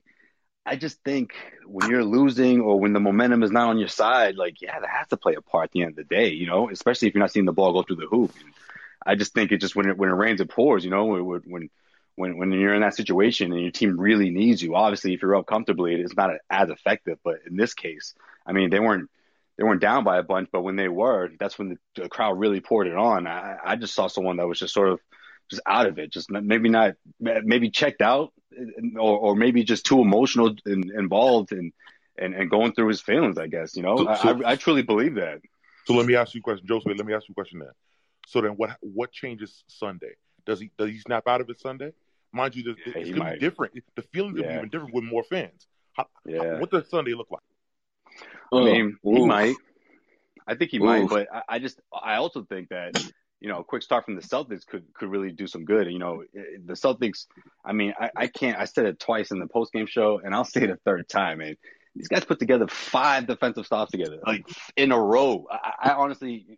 P: I just think when you're losing or when the momentum is not on your side, like yeah, that has to play a part at the end of the day, you know. Especially if you're not seeing the ball go through the hoop. I just think it just when it when it rains, it pours, you know. When when when when you're in that situation and your team really needs you, obviously if you're up comfortably, it's not as effective. But in this case, I mean, they weren't they weren't down by a bunch, but when they were, that's when the, the crowd really poured it on. I, I just saw someone that was just sort of just out of it, just maybe not, maybe checked out, or or maybe just too emotional and involved and and and going through his feelings. I guess you know,
U: So-
P: I,
U: so-
P: I I truly believe that.
U: So let me ask you a question, Joseph. Let me ask you a question then. So then, what what changes Sunday? Does he does he snap out of it Sunday? Mind you, it's,
P: Yeah,
U: it's going to be different. The feelings will be even different with more fans. How,
P: Yeah.
U: What does Sunday look like?
P: I mean, he
D: Ooh.
P: might. I think he
D: Ooh.
P: might, but I, I just I also think that you know a quick start from the Celtics could could really do some good. You know, eh, eh, the Celtics. I mean, I, I can't. I said it twice in the post game show, and I'll say it a third time. And these guys put together five defensive stops together, like in a row. I, I honestly,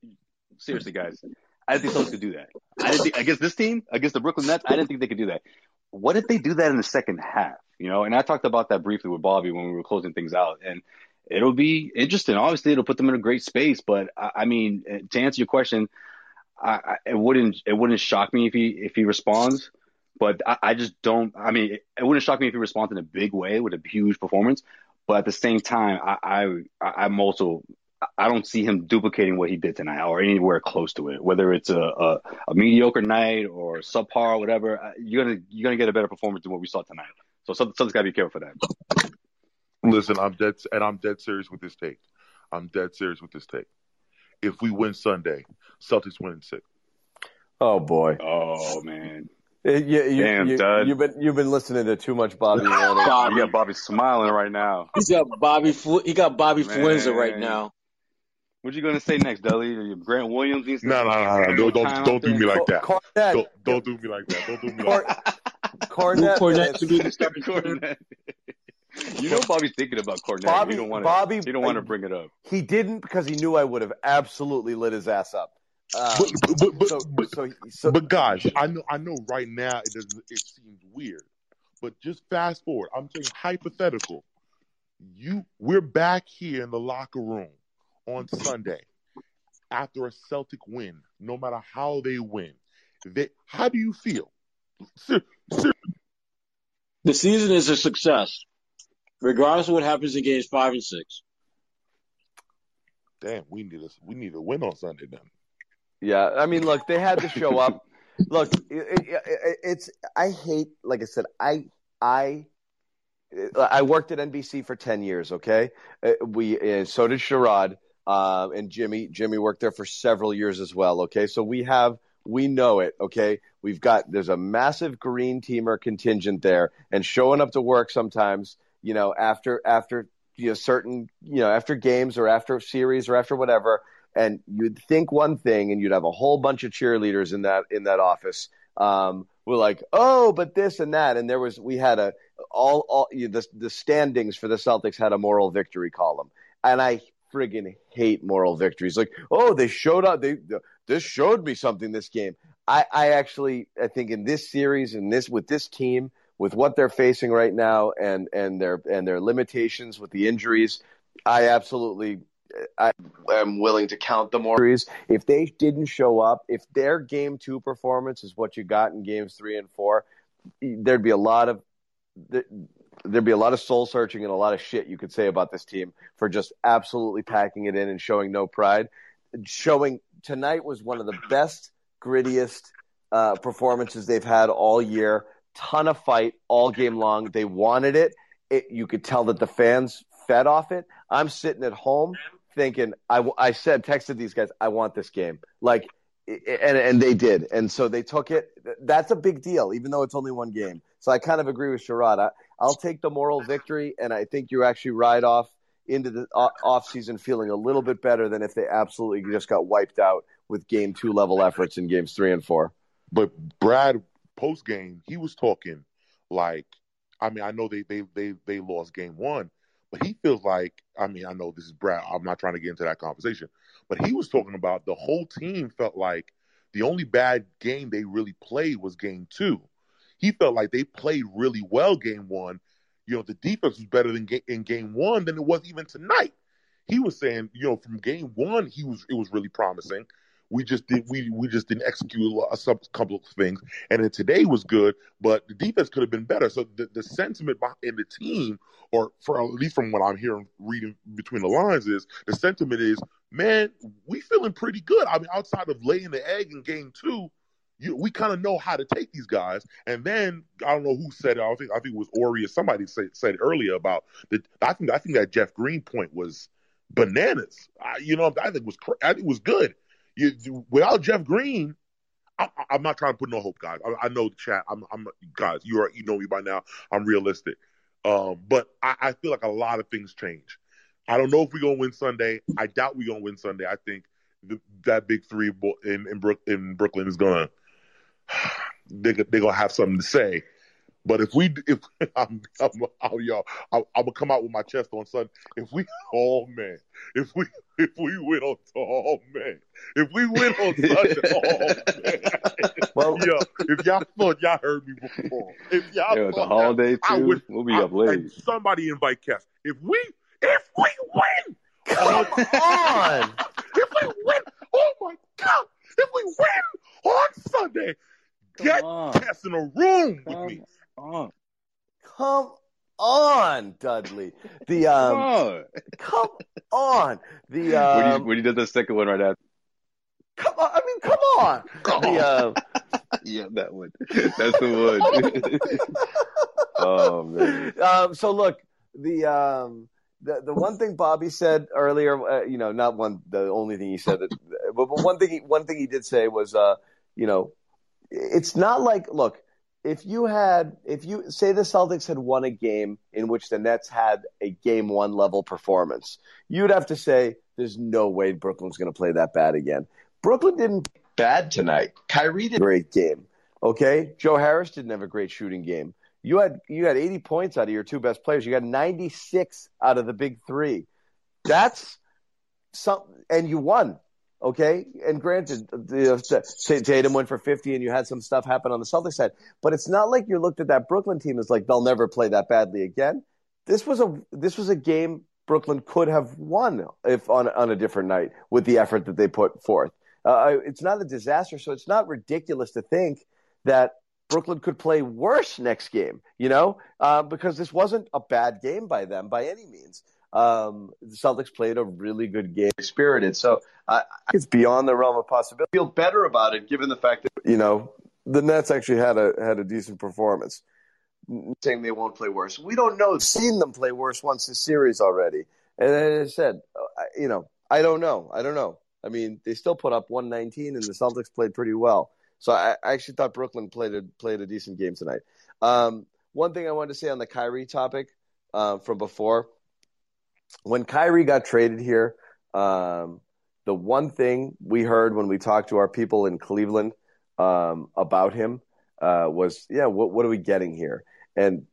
P: seriously, guys, I didn't think Celtics could do that. I didn't think against this team, against the Brooklyn Nets, I didn't think they could do that. What if they do that in the second half? You know, and I talked about that briefly with Bobby when we were closing things out, and it'll be interesting. Obviously, it'll put them in a great space. But I, I mean, to answer your question, I, I, it wouldn't it wouldn't shock me if he if he responds. But I, I just don't. I mean, it, it wouldn't shock me if he responds in a big way with a huge performance. But at the same time, I, I I'm also I don't see him duplicating what he did tonight or anywhere close to it. Whether it's a, a, a mediocre night or subpar or whatever, uh, you're gonna you're gonna get a better performance than what we saw tonight. So something, something's got to be careful for that.
U: Listen, I'm dead, and I'm dead serious with this take. I'm dead serious with this take. If we win Sunday, Celtics win in six.
A: Oh boy.
P: Oh man.
A: Uh, you, you,
P: Damn,
A: you,
P: Dud.
A: You've been you've been listening to too much Bobby Warner.
P: Bobby, you got Bobby smiling right now.
D: He's got Bobby. Fl- he got Bobby
P: Man.
D: Fluenza right now.
P: What you gonna say next, Dudley? Are you Grant Williams? needs to
U: No, no, no, no. Don't, don't, don't do me like that.
A: Kornet.
U: Don't, don't do me like that. Don't do me like that.
A: Kornet.
D: Kornet to be the starting
P: Kornet. You know Bobby's thinking about Kornet.
A: Bobby-
P: you don't want to.
A: Bobby-
P: you don't want to bring it up.
A: He didn't because he knew I would have absolutely lit his ass up. Um,
U: But, but, but,
A: so,
U: but,
A: so, so
U: but gosh, I know, I know. Right now, it doesn't. It seems weird, but just fast forward. I'm saying hypothetical. You, we're back here in the locker room on Sunday after a Celtic win. No matter how they win, they, how do you feel? Ser- ser-
D: The season is a success, regardless of what happens in games five and six.
U: Damn, we need a we need a win on Sunday then.
A: Yeah, I mean, look, they had to show up. look, it, it, it, it's I hate, like I said, I I I worked at NBC for ten years. Okay, Uh, we and so did Sherrod uh, and Jimmy. Jimmy worked there for several years as well. Okay, so we have we know it. Okay, we've got there's a massive green teamer contingent there, and showing up to work sometimes, you know, after after you know certain you know after games or after series or after whatever and you'd think one thing and you'd have a whole bunch of cheerleaders in that in that office um we're like oh but this and that and there was we had a all all you know, the the standings for the Celtics had a moral victory column and I friggin' hate moral victories like oh they showed up they this showed me something this game I I actually I think in this series and this with this team with what they're facing right now and and their and their limitations with the injuries I absolutely I am willing to count them more. If they didn't show up, if their game two performance is what you got in games three and four, there'd be a lot of there'd be a lot of soul searching and a lot of shit you could say about this team for just absolutely packing it in and showing no pride. Showing tonight was one of the best, grittiest uh, performances they've had all year. Ton of fight all game long. They wanted it. it. You could tell that the fans fed off it. I'm sitting at home thinking, I, I said, texted these guys, I want this game. Like, and, and they did. And so they took it. That's a big deal, even though it's only one game. So I kind of agree with Sherrod. I, I'll take the moral victory, and I think you actually ride off into the off season feeling a little bit better than if they absolutely just got wiped out with game two level efforts in games three and four.
U: But Brad post game, he was talking like, I mean, I know they they they they lost game one, but he feels like, I mean, I know this is Brad. I'm not trying to get into that conversation, but he was talking about the whole team felt like the only bad game they really played was game two. He felt like they played really well game one. You know, the defense was better than ga- in game one than it was even tonight. He was saying, you know, from game one, he was it was really promising. We just did we we just didn't execute a, a couple of things, and then today was good, but the defense could have been better. So the, the sentiment in the team, or for at least from what I'm hearing, reading between the lines, is the sentiment is, man, we feeling pretty good. I mean, outside of laying the egg in game two, you, we kind of know how to take these guys. And then I don't know who said it. I think I think it was Ori or somebody said, said earlier about the. I think I think that Jeff Green point was bananas. I, you know, I think was I think it was good. You, without Jeff Green, I, am not trying to put no hope, guys. I, I know the chat. I'm, I'm, guys. You are, you know me by now. I'm realistic, um, but I, I, feel like a lot of things change. I don't know if we're gonna win Sunday. I doubt we're gonna win Sunday. I think the, that big three in in, Brook, in Brooklyn is gonna they they're gonna have something to say. But if we, if I'm, I'm, I'm y'all, I'm, I'm, gonna come out with my chest on Sunday. If we, oh man, if we, if we win on, oh man, if we win on Sunday, oh man, well, yo, if y'all thought y'all heard me before, if y'all
P: Yo, the
U: thought
P: holiday
U: that,
P: too,
U: would,
P: we'll be
U: I-
P: up late.
U: somebody invite Cass. If we, if we win,
A: Come oh, on.
U: if we win, oh my god, if we win on Sunday, get Cass in a room with me.
A: Come on, Dudley. The um, come on. The
P: when,
A: um,
P: you, when you did the second one right after.
A: come on. I mean, come on. The um,
P: Yeah, that one. That's the one. oh man.
A: um, so look, the um, the the one thing Bobby said earlier, uh, you know, not one, the only thing he said, that, but, but one thing, he, one thing he did say was, uh, you know, it's not like, look, if you had, if you say the Celtics had won a game in which the Nets had a game one level performance, you'd have to say there's no way Brooklyn's going to play that bad again. Brooklyn didn't bad tonight. Kyrie did great game. Okay, Joe Harris didn't have a great shooting game. You had you had 80 points out of your two best players. You got 96 out of the big three. That's some, and you won. Okay, and granted, the, Tatum went for 50, and you had some stuff happen on the Celtics side, but it's not like you looked at that Brooklyn team as like they'll never play that badly again. This was a this was a game Brooklyn could have won if on on a different night with the effort that they put forth. Uh, it's not a disaster, so it's not ridiculous to think that Brooklyn could play worse next game, you know, uh, because this wasn't a bad game by them by any means. Um, the Celtics played a really good game, spirited. So uh, it's beyond the realm of possibility. I feel better about it given the fact that you know the Nets actually had a had a decent performance. Saying they won't play worse, we don't know. Seen them play worse once this series already, and as I said, you know, I don't know. I don't know. I mean, they still put up 119, and the Celtics played pretty well. So I, I actually thought Brooklyn played a played a decent game tonight. Um, one thing I wanted to say on the Kyrie topic uh, from before, when Kyrie got traded here, um, the one thing we heard when we talked to our people in Cleveland um, about him uh, was, "Yeah, what what are we getting here?" And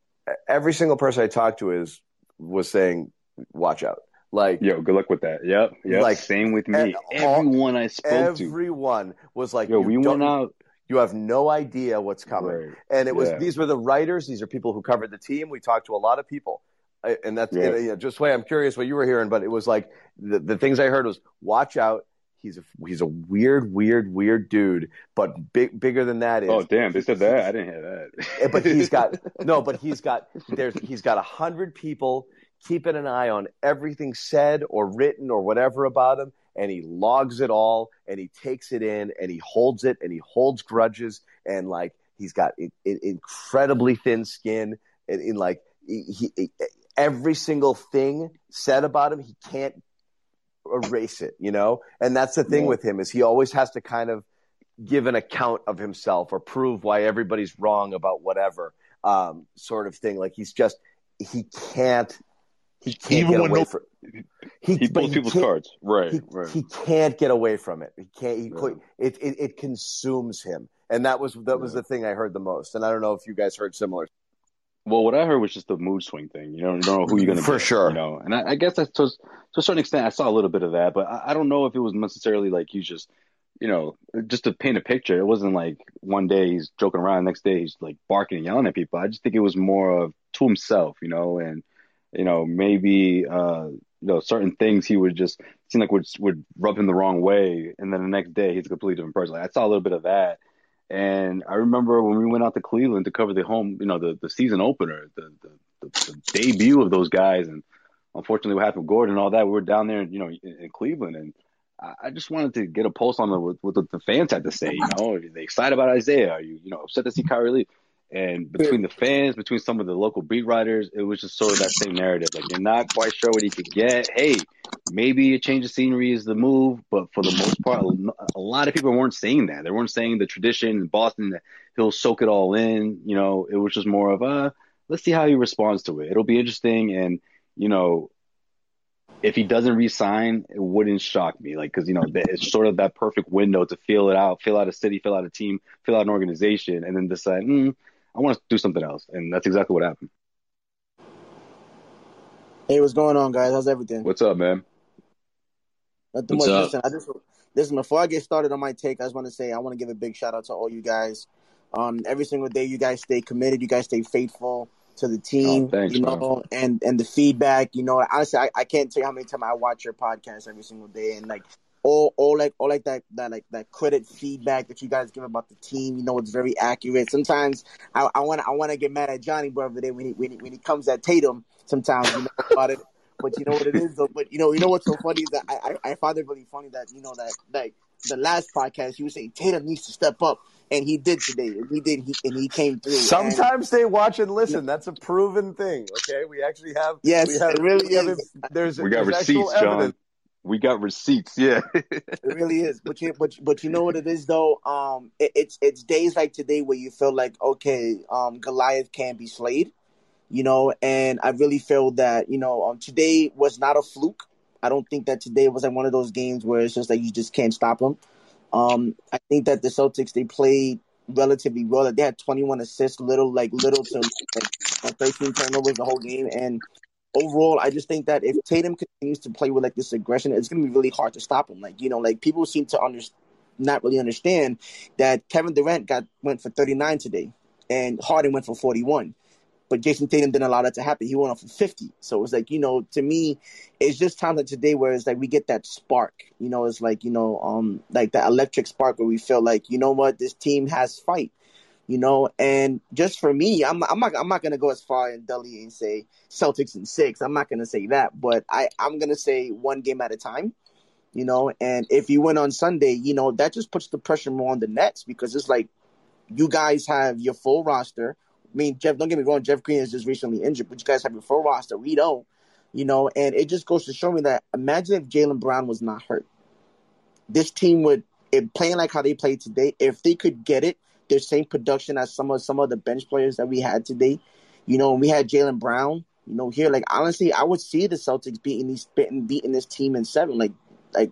A: every single person I talked to is was saying, "Watch out." Like,
P: yo, good luck with that. Yep, yep.
A: Like,
P: same with me.
A: and all-
P: Everyone I spoke to.
A: everyone was like,
P: Yo, we went out.
A: You have no idea what's coming.
P: Right.
A: And it was
P: Yeah.
A: these were the writers. These are people who covered the team. We talked to a lot of people, I- and that's
P: Yeah.
A: you know, just way I'm curious what you were hearing. But it was like the, the things I heard was watch out. He's a he's a weird, weird, weird dude. But big bigger than that is
P: Oh damn, they said that. I didn't hear that.
A: Eh, but he's got no, but he's got there's he's got a hundred people keeping an eye on everything said or written or whatever about him, and he logs it all and he takes it in and he holds it and he holds grudges and like he's got in, in, incredibly thin skin and in like he, he every single thing said about him he can't erase it, you know? And that's the thing
P: Yeah.
A: with him is he always has to kind of give an account of himself or prove why everybody's wrong about whatever um, sort of thing. Like he's just he can't he can't
P: Even
A: get
P: when
A: away
P: no-
A: from
P: He pulls people's cards. Right,
A: he,
P: right.
A: he can't get away from it. He can't. He quit. It, it it consumes him, and that was that was the thing I heard the most. And I don't know if you guys heard similar.
P: Well, what I heard was just the mood swing thing. You know, don't know who you're going to be.
A: For
P: get,
A: sure.
P: You know, and I, I guess that's to, to a certain extent, I saw a little bit of that, but I, I don't know if it was necessarily like he's just, you know, just to paint a picture. It wasn't like one day he's joking around, next day he's like barking and yelling at people. I just think it was more of to himself, you know, and you know maybe uh, you know certain things he would just seem like would would rub him the wrong way, and then the next day he's a completely different person. Like, I saw a little bit of that. And I remember when we went out to Cleveland to cover the home, you know, the, the season opener, the, the, the, the debut of those guys. And unfortunately, what happened with Gordon and all that, we were down there, you know, in, in Cleveland. And I, just wanted to get a pulse on the, what, what the, the fans had to say. You know, are they excited about Isaiah? Are you, you know, upset to see Kyrie leave? And between the fans, between some of the local beat writers, it was just sort of that same narrative. Like, you're not quite sure what he could get. Hey, maybe a change of scenery is the move, but for the most part, a lot of people weren't saying that. They weren't saying the tradition in Boston that he'll soak it all in. You know, it was just more of a let's see how he responds to it. It'll be interesting, and you know, if he doesn't resign, it wouldn't shock me. Like, because you know, it's sort of that perfect window to feel it out, fill out a city, fill out a team, fill out an organization, and then decide, mm, I want to do something else. And that's exactly what happened.
V: Hey, what's going on, guys? How's everything?
P: What's up, man?
V: Nothing
P: What's
V: much.
P: up?
V: Listen, I just listen before I get started on my take. I just want to say I want to give a big shout out to all you guys. Um, every single day, you guys stay committed. You guys stay faithful to the team.
P: Oh, thanks,
V: you
P: man.
V: know, and and the feedback. You know, honestly, I, I can't tell you how many times I watch your podcast every single day, and like all all like all like that that like that credit feedback that you guys give about the team. You know, it's very accurate. Sometimes I I want I want to get mad at Johnny Bro every day when he when he, when he comes at Tatum. Sometimes you know about it. But you know what it is though. But you know, you know what's so funny is that I, I, I found it really funny that you know that like the last podcast you were saying Tatum needs to step up, and he did today. And he did, he, and he came through. And-
A: Sometimes they watch and listen. That's a proven thing. Okay, we actually have.
V: Yes,
A: we have,
V: it really
A: we have
V: is.
A: There's
P: We got
A: there's
P: receipts, John.
A: evidence.
P: We got receipts. Yeah.
V: It really is. But you but but you know what it is though. Um, it, it's it's days like today where you feel like okay, um, Goliath can't be slayed, you know. And I really feel that you know um, today was not a fluke. I don't think that today was like one of those games where it's just like you just can't stop them. Um, I think that the Celtics they played relatively well. They had 21 assists, little like little to like 13 turnovers the whole game, and overall, I just think that if Tatum continues to play with like this aggression, it's going to be really hard to stop him. Like you know, like people seem to under, not really understand that Kevin Durant got went for 39 today, and Harden went for 41. But Jayson Tatum didn't allow that to happen. He went off for 50. So it's like, you know, to me, it's just times like today where it's like we get that spark. You know, it's like, you know, um, like that electric spark where we feel like, you know what, this team has fight. You know, and just for me, I'm I'm not I'm not gonna go as far in Dudley and say Celtics in six. I'm not gonna say that, but I I'm gonna say one game at a time. You know, and if you win on Sunday, you know that just puts the pressure more on the Nets because it's like you guys have your full roster. I mean, Jeff, don't get me wrong, Jeff Green is just recently injured, but you guys have your full roster. We don't, you know, and it just goes to show me that imagine if Jaylen Brown was not hurt. This team would, if playing like how they played today, if they could get it, their same production as some of some of the bench players that we had today. You know, we had Jaylen Brown, you know, here, like honestly, I would see the Celtics beating these beating, beating this team in seven. Like like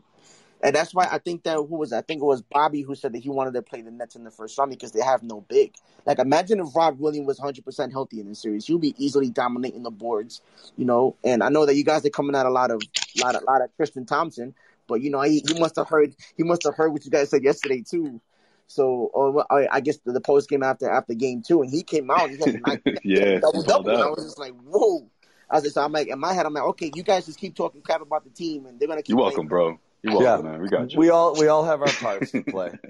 V: and that's why I think that who was I think it was Bobby who said that he wanted to play the Nets in the first round because they have no big. Like imagine if Rob Williams was 100 percent healthy in this series, he'll be easily dominating the boards, you know. And I know that you guys are coming out a lot of lot of lot of Tristan Thompson, but you know he, he must have heard he must have heard what you guys said yesterday too. So, or I, I guess the, the post game after after game two, and he came out. And he had nine,
P: Yeah,
V: double double. And I was just like, whoa. I was just, so I'm like, in my head, I'm like, okay, you guys just keep talking crap about the team, and they're gonna keep.
P: You're welcome, bro. You're welcome, yeah. man. We got you.
A: We all we all have our parts to play.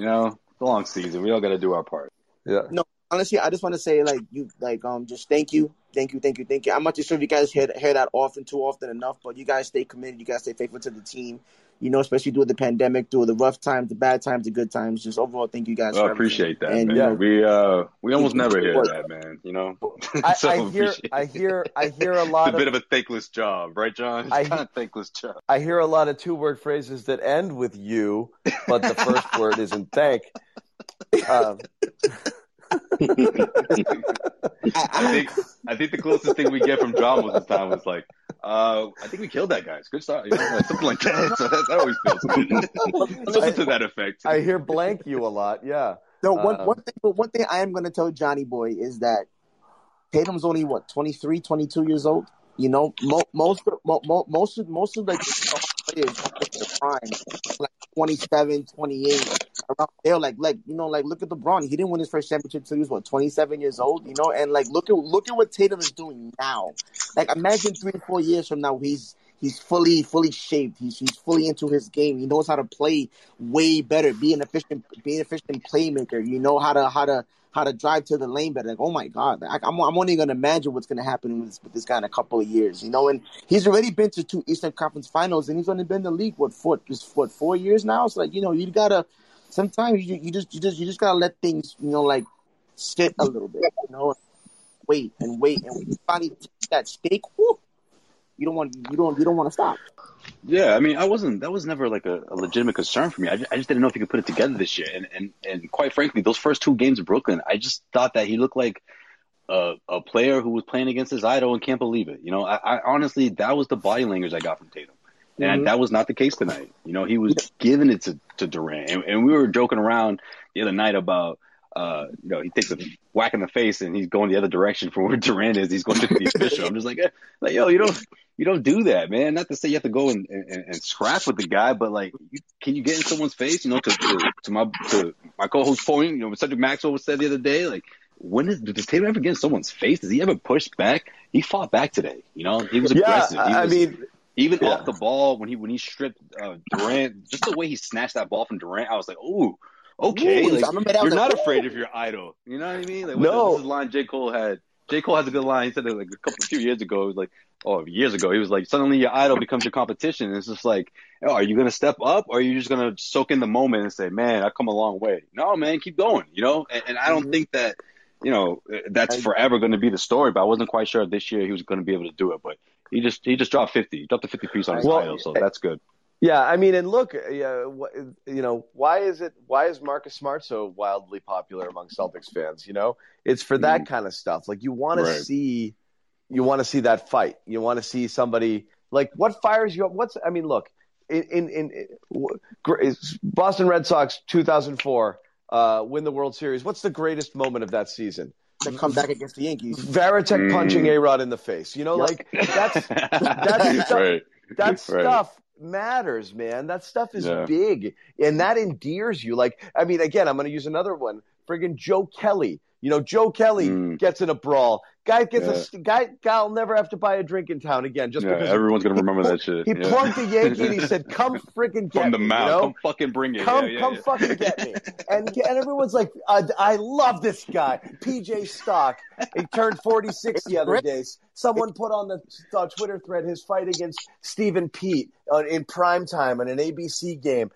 P: You know, it's a long season. We all got to do our part.
A: Yeah.
V: No, honestly, I just want to say like you like um just thank you, thank you, thank you, thank you. I'm not too sure if you guys hear hear that often, too often enough, but you guys stay committed, you guys stay faithful to the team. You know, especially through the pandemic, through the rough times, the bad times, the good times. Just overall, thank you guys.
P: Well, I appreciate that,
V: And,
P: man.
V: you know,
P: We uh, we almost never hear that, man. You know,
A: I,
P: so
A: I hear I hear I hear a
P: It's
A: lot
P: a bit
A: of
P: of a thankless job, right, John? It's
A: I
P: kind of thankless job.
A: I hear a lot of two word phrases that end with you, but the first word isn't thank. Um,
P: I think I think the closest thing we get from John was this time was like, uh, I think we killed that guy. It's good start, you know, like something like that. So that, that always feels good. something to that effect.
A: I hear blank you a lot. Yeah.
V: No, one
A: Um,
V: one thing, but one thing I am going to tell Johnny Boy is that Tatum's only what 23, 22 years old. You know, mo- most mo- mo- most of most of like the players to the prime like 27, 28 around there. Like like you know, like look at LeBron. He didn't win his first championship until he was what twenty seven years old. You know, and like look at look at what Tatum is doing now. Like imagine three four years from now, he's he's fully fully shaped. He's he's fully into his game. He knows how to play way better. Be an efficient be an efficient playmaker. You know how to how to how to drive to the lane better. Like oh my god, I, I'm I'm only gonna imagine what's gonna happen with this, with this guy in a couple of years. You know, and he's already been to two Eastern Conference Finals, and he's only been in the league what four just what four years now. So like you know you gotta sometimes you you just you just you just gotta let things you know like sit a little bit. You know, wait and wait and when you finally take that stake. Whoo, you don't want you don't you don't want to stop.
P: Yeah, I mean, I wasn't. That was never like a, a legitimate concern for me. I just, I just didn't know if he could put it together this year. And and and quite frankly, those first two games of Brooklyn, I just thought that he looked like a a player who was playing against his idol and can't believe it. You know, I, I honestly that was the body language I got from Tatum. And
V: Mhm.
P: that was not the case tonight. You know, he was giving it to, to Durant. And, and we were joking around the other night about, uh, you know, he takes a whack in the face and he's going the other direction from where Durant is. He's going to the official. I'm just like, eh, like, yo, you don't, you don't do that, man. Not to say you have to go and, and, and scrap with the guy, but like, you, can you get in someone's face? You know, to, to, to my, to my co-host point, you know, Cedric Maxwell was said the other day, like, when is, does Tatum ever get in someone's face? Does he ever push back? He fought back today. You know, he was
A: Yeah,
P: aggressive. He
A: I
P: was,
A: mean,
P: even
A: yeah.
P: off the ball when he when he stripped uh, Durant, just the way he snatched that ball from Durant, I was like, "Ooh, okay."
V: Ooh,
P: like, you're
V: like,
P: not afraid of your idol. You know what I mean? Like,
A: No.
P: this is the line J Cole had. J Cole has a good line. He said it like a couple, a few years ago. It was like, oh, years ago. He was like, suddenly your idol becomes your competition. And it's just like, oh, are you gonna step up, or are you just gonna soak in the moment and say, man, I come a long way? No, man, keep going. You know, and, and I don't
V: Mhm.
P: think that. You know, that's forever going to be the story, but I wasn't quite sure if this year he was going to be able to do it. But he just he just dropped fifty, he dropped a fifty piece on his
A: Well,
P: title, so that's good.
A: Yeah, I mean, and look, yeah, you know, why is it? Why is Marcus Smart so wildly popular among Celtics fans? You know, it's for that kind of stuff. Like you want to see, you want to see that fight. You want to see somebody like what fires you up. What's I mean, look, in in, in w- Boston Red Sox 2004 uh, win the World Series. What's the greatest moment of that season?
V: To come back against the Yankees.
A: Varitek punching
P: Mm.
A: A Rod in the face. You know,
V: Yep.
A: like that's that's stuff,
P: right.
A: that
P: Right.
A: stuff matters, man. That stuff is
P: Yeah.
A: big, and that endears you. Like, I mean, again, I'm going to use another one. Friggin' Joe Kelly. You know, Joe Kelly
P: Mm.
A: gets in a brawl. Guy gets
P: Yeah.
A: a guy. Guy'll never have to buy a drink in town again just
P: Yeah,
A: because
P: everyone's gonna remember
A: he,
P: that shit.
A: He
P: yeah.
A: plunked a Yankee and he said, "Come friggin' get
P: from the
A: me,"
P: mound.
A: You know?
P: Come fucking bring it.
A: Come,
P: yeah, yeah,
A: come
P: yeah.
A: fucking get me. And and everyone's like, I, I love this guy, PJ Stock. He turned 46 the other day. Someone put on the uh, Twitter thread his fight against Stephen Pete uh, in prime time on an ABC game.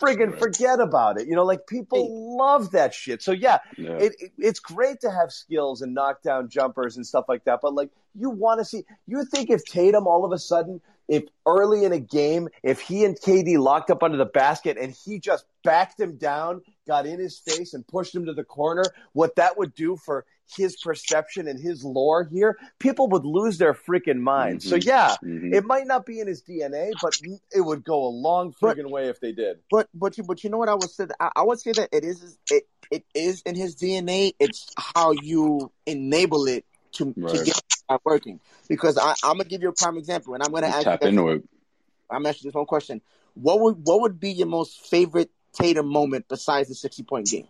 A: Friggin' forget about it. You know, like people love that shit. So yeah,
P: Yeah.
A: it, it it's great to have skills and knockdown jumpers and stuff like that. But like, you want to see. You think if Tatum all of a sudden, if early in a game, if he and KD locked up under the basket and he just backed him down, got in his face and pushed him to the corner, what that would do for his perception and his lore here, people would lose their freaking minds. So
P: Mhm.
A: yeah,
P: Mhm.
A: it might not be in his DNA, but it would go a long friggin' way if they did.
V: But but you but you know what I would say? I, I would say that it is it it is in his DNA. It's how you enable it to to get it working. Because I, I'm gonna give you a prime example, and I'm gonna ask
P: tap
V: you.
P: into it.
V: I'm asking this one question. What would what would be your most favorite Tatum moment besides the 60 point game?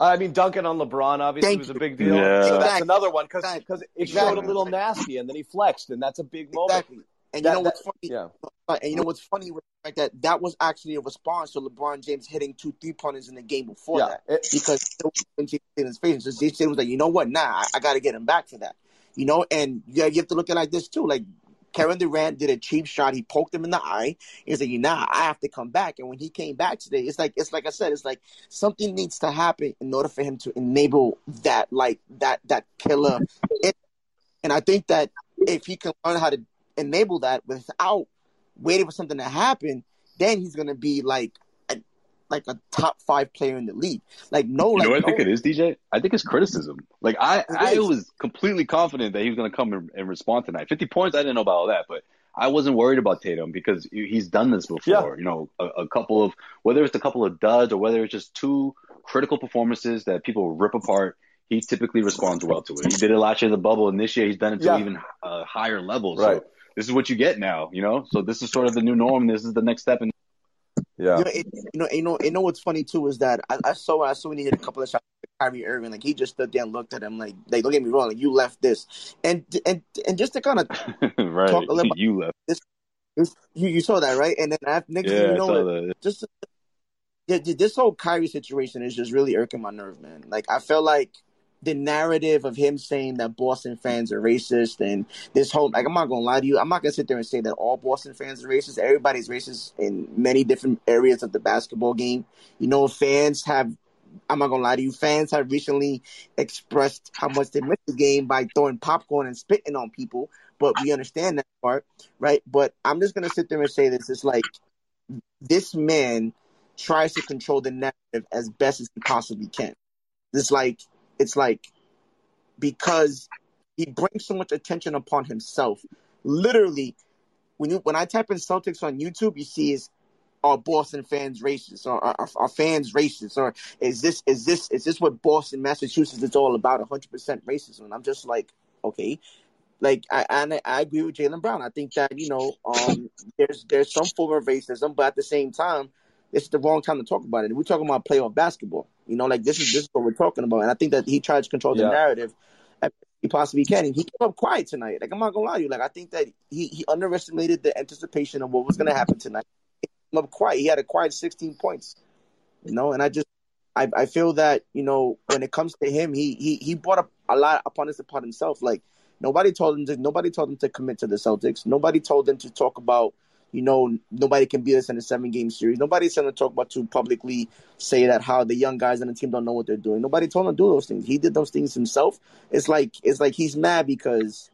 A: I mean, dunking on LeBron obviously
V: Thank
A: was a big deal.
P: Yeah.
A: So that's another one because
V: Exactly.
A: it showed a little nasty, and then he flexed, and that's a big moment.
V: Exactly. And you know what's
A: that-
V: funny?
A: yeah.
V: And you know what's funny with the that that was actually a response to LeBron James hitting two three pointers in the game before
A: Yeah.
V: that
A: It-
V: because James Tatum's face. So James was like, you know what? Nah, I, I got to get him back for that. You know, and yeah, you have to look at it like this too. Like Kevin Durant did a cheap shot. He poked him in the eye. He's like, nah, I have to come back. And when he came back today, it's like it's like I said, it's like something needs to happen in order for him to enable that like that that killer. And I think that if he can learn how to enable that without waiting for something to happen, then he's gonna be like like a top five player in the league. Like no,
P: You
V: like
P: know what I think it is, DJ? I think it's criticism. Like I, I was completely confident that he was going to come and, and respond tonight. Fifty points, I didn't know about all that, but I wasn't worried about Tatum because he's done this before.
A: Yeah.
P: You know, a, a couple of whether it's a couple of duds or whether it's just two critical performances that people rip apart. He typically responds well to it. He did it last year in the bubble, and this year he's done it to
A: Yeah.
P: even uh, higher levels.
A: Right.
P: So this is what you get now. You know, so this is sort of the new norm. This is the next step in
A: Yeah.
V: You know, it, you know, you know, you know what's funny too is that I, I saw I saw when he hit a couple of shots Kyrie Irving, like he just stood there and looked at him like, like don't get me wrong, like you left this, and and and just to kind of
P: right.
V: talk a little
P: You left.
V: this, this you, you saw that right, and then after, next thing you know, it, just yeah, th- this whole Kyrie situation is just really irking my nerve, man. Like I feel like the narrative of him saying that Boston fans are racist and this whole like I'm not gonna lie to you, I'm not gonna sit there and say that all Boston fans are racist. Everybody's racist in many different areas of the basketball game. You know, fans have I'm not gonna lie to you, fans have recently expressed how much they miss the game by throwing popcorn and spitting on people, but we understand that part, right? But I'm just gonna sit there and say this. It's like this man tries to control the narrative as best as he possibly can. It's like it's like because he brings so much attention upon himself. Literally, when you when I type in Celtics on YouTube, you see is are Boston fans racist or are fans racist or is this is this is this what Boston, Massachusetts is all about? hundred percent racism. And I'm just like, okay. Like I I, I agree with Jaylen Brown. I think that, you know, um there's there's some form of racism, but at the same time, it's the wrong time to talk about it. We're talking about playoff basketball. You know, like this is this is what we're talking about. And I think that he tried to control the
A: Yeah.
V: narrative as he possibly can. And he came up quiet tonight. Like I'm not gonna lie to you. Like I think that he, he underestimated the anticipation of what was gonna happen tonight. He came up quiet. He had a quiet 16 points. You know, and I just I, I feel that you know when it comes to him, he he he brought up a lot upon this upon himself. Like nobody told him to nobody told him to commit to the Celtics. Nobody told him to talk about you know nobody can beat us in a seven game series. Nobody's going to talk about to publicly say that how the young guys on the team don't know what they're doing. Nobody told him to do those things. He did those things himself. It's like it's like he's mad because.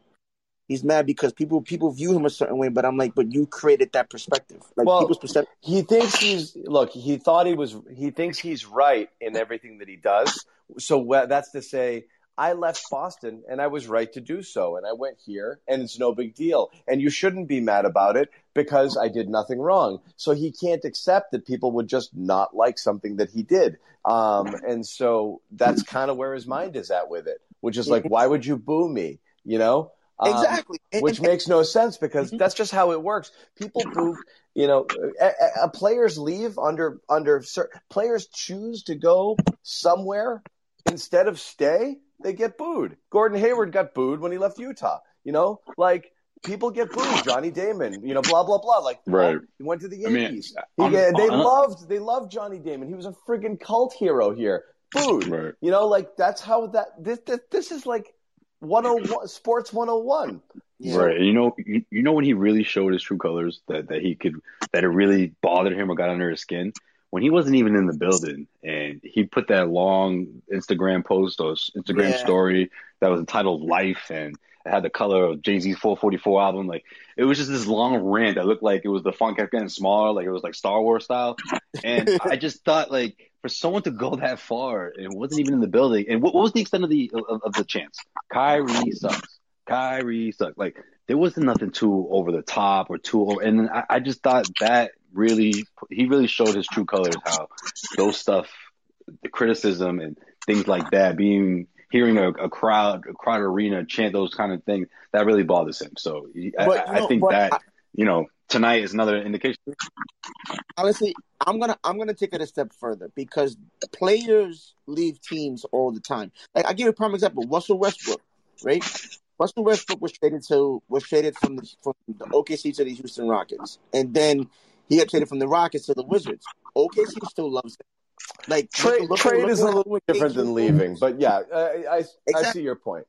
V: He's mad because people people view him a certain way, but I'm like, but you created that perspective. Like
A: Well,
V: people's perspective.
A: he thinks he's look. He thought he was. He thinks he's right in everything that he does. So that's to say, I left Boston and I was right to do so, and I went here, and it's no big deal. And you shouldn't be mad about it because I did nothing wrong. So he can't accept that people would just not like something that he did. Um, and so that's kind of where his mind is at with it, which is like, why would you boo me? You know. Um,
V: Exactly.
A: Which makes no sense because that's just how it works. People boo, you know, a, a- players leave under under players choose to go somewhere instead of stay. They get booed. Gordon Hayward got booed when he left Utah. You know, like people get booed. Johnny Damon, you know, blah blah blah. Like
P: Right.
A: Oh, he went to the
P: I mean,
A: Yankees. He, they
P: I'm-
A: loved they loved Johnny Damon. He was a friggin' cult hero here. Booed.
P: Right.
A: You know, like that's how that this this, this is like 101 sports 101.
P: Right. And you know, you, you know when he really showed his true colors that, that he could, that it really bothered him or got under his skin when he wasn't even in the building and he put that long Instagram post or Instagram
V: Yeah.
P: story that was entitled Life and had the color of Jay-Z's 444 album. Like it was just this long rant that looked like it was the font kept getting smaller, like it was like Star Wars style. And I just thought like for someone to go that far and wasn't even in the building. And what, what was the extent of the, of, of the chance? Kyrie sucks. Kyrie sucks. Like there wasn't nothing too over the top or too over. And I, I just thought that really, he really showed his true colors. How those stuff, the criticism and things like that, being hearing a, a crowd, a crowd arena chant those kind of things, that really bothers him. So I,
V: But, you
P: I
V: know,
P: think that
V: I-
P: you know tonight is another indication.
V: honestly, I'm gonna I'm gonna take it a step further because players leave teams all the time. Like I give you a prime example, Russell Westbrook, right? Russell Westbrook was traded to was traded from the from the OKC to the Houston Rockets, and then he got traded from the Rockets to the Wizards. OKC still loves him. Like
A: Trade
V: look- look-
A: trade
V: look
A: is a little bit different than leaving, but yeah, I I, I see your point.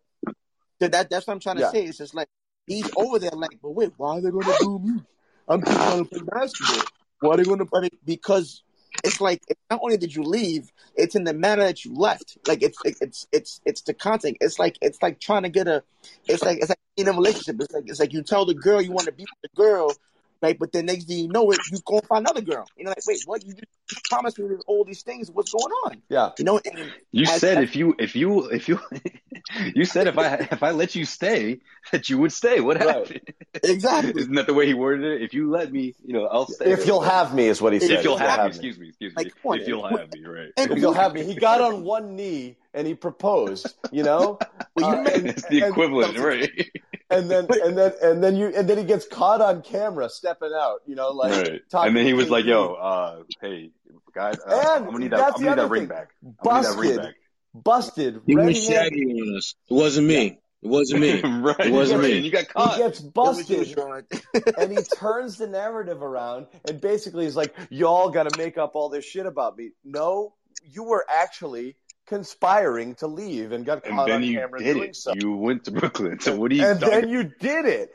V: So that that's what I'm trying to
A: Yeah.
V: say. It's just like he's over there, like, but wait, why are they going to boo me? I'm just trying to play basketball. Why are they going to play? Because it's like it's not only did you leave, it's in the manner that you left. Like it's it's it's it's the content. It's like it's like trying to get a. It's like it's like in a relationship. It's like it's like you tell the girl you want to be with the girl. Right, but then next thing you know it, you go find another girl. You know, like, wait, what? You just promised me all these things. What's going on?
A: Yeah.
V: You know, and
P: You
V: as-
P: said
V: as-
P: if you if you if you you said if I if I let you stay that you would stay. What happened?
V: Exactly.
P: Isn't that the way he worded it? If you let me, you know, I'll stay.
A: If you'll have me is what he said.
P: If you'll
A: If you'll
P: have me,
A: have me.
P: excuse me, excuse me.
V: Like, come on,
P: if you'll
V: man.
P: have me, right?
A: If you'll have me, he got on one knee and he proposed. You know,
V: Well, you
A: Uh,
V: know-
A: and-
P: It's the
A: and-
P: equivalent, right?
A: And then and then and then you and then he gets caught on camera stepping out. You know, like
P: right.
A: talking
P: And then he was like, "Yo, uh, hey, guys, uh,
A: And
P: I'm gonna need that.
A: that's
P: I'm gonna need that ring back. I'm gonna need that ring
A: Busted,
P: back."
A: busted,
G: He was shaggy on us. It wasn't me. It wasn't me.
P: right.
G: It wasn't me.
P: You got caught.
V: He gets
A: busted, and he turns the narrative around, and basically he's like, "Y'all got to make up all this shit about me." No, you were actually conspiring to leave and got
P: and
A: caught
P: then
A: on
P: you
A: camera
P: did
A: doing
P: it.
A: so.
P: You went to Brooklyn. So what are you
A: and
P: talking
A: then you did it.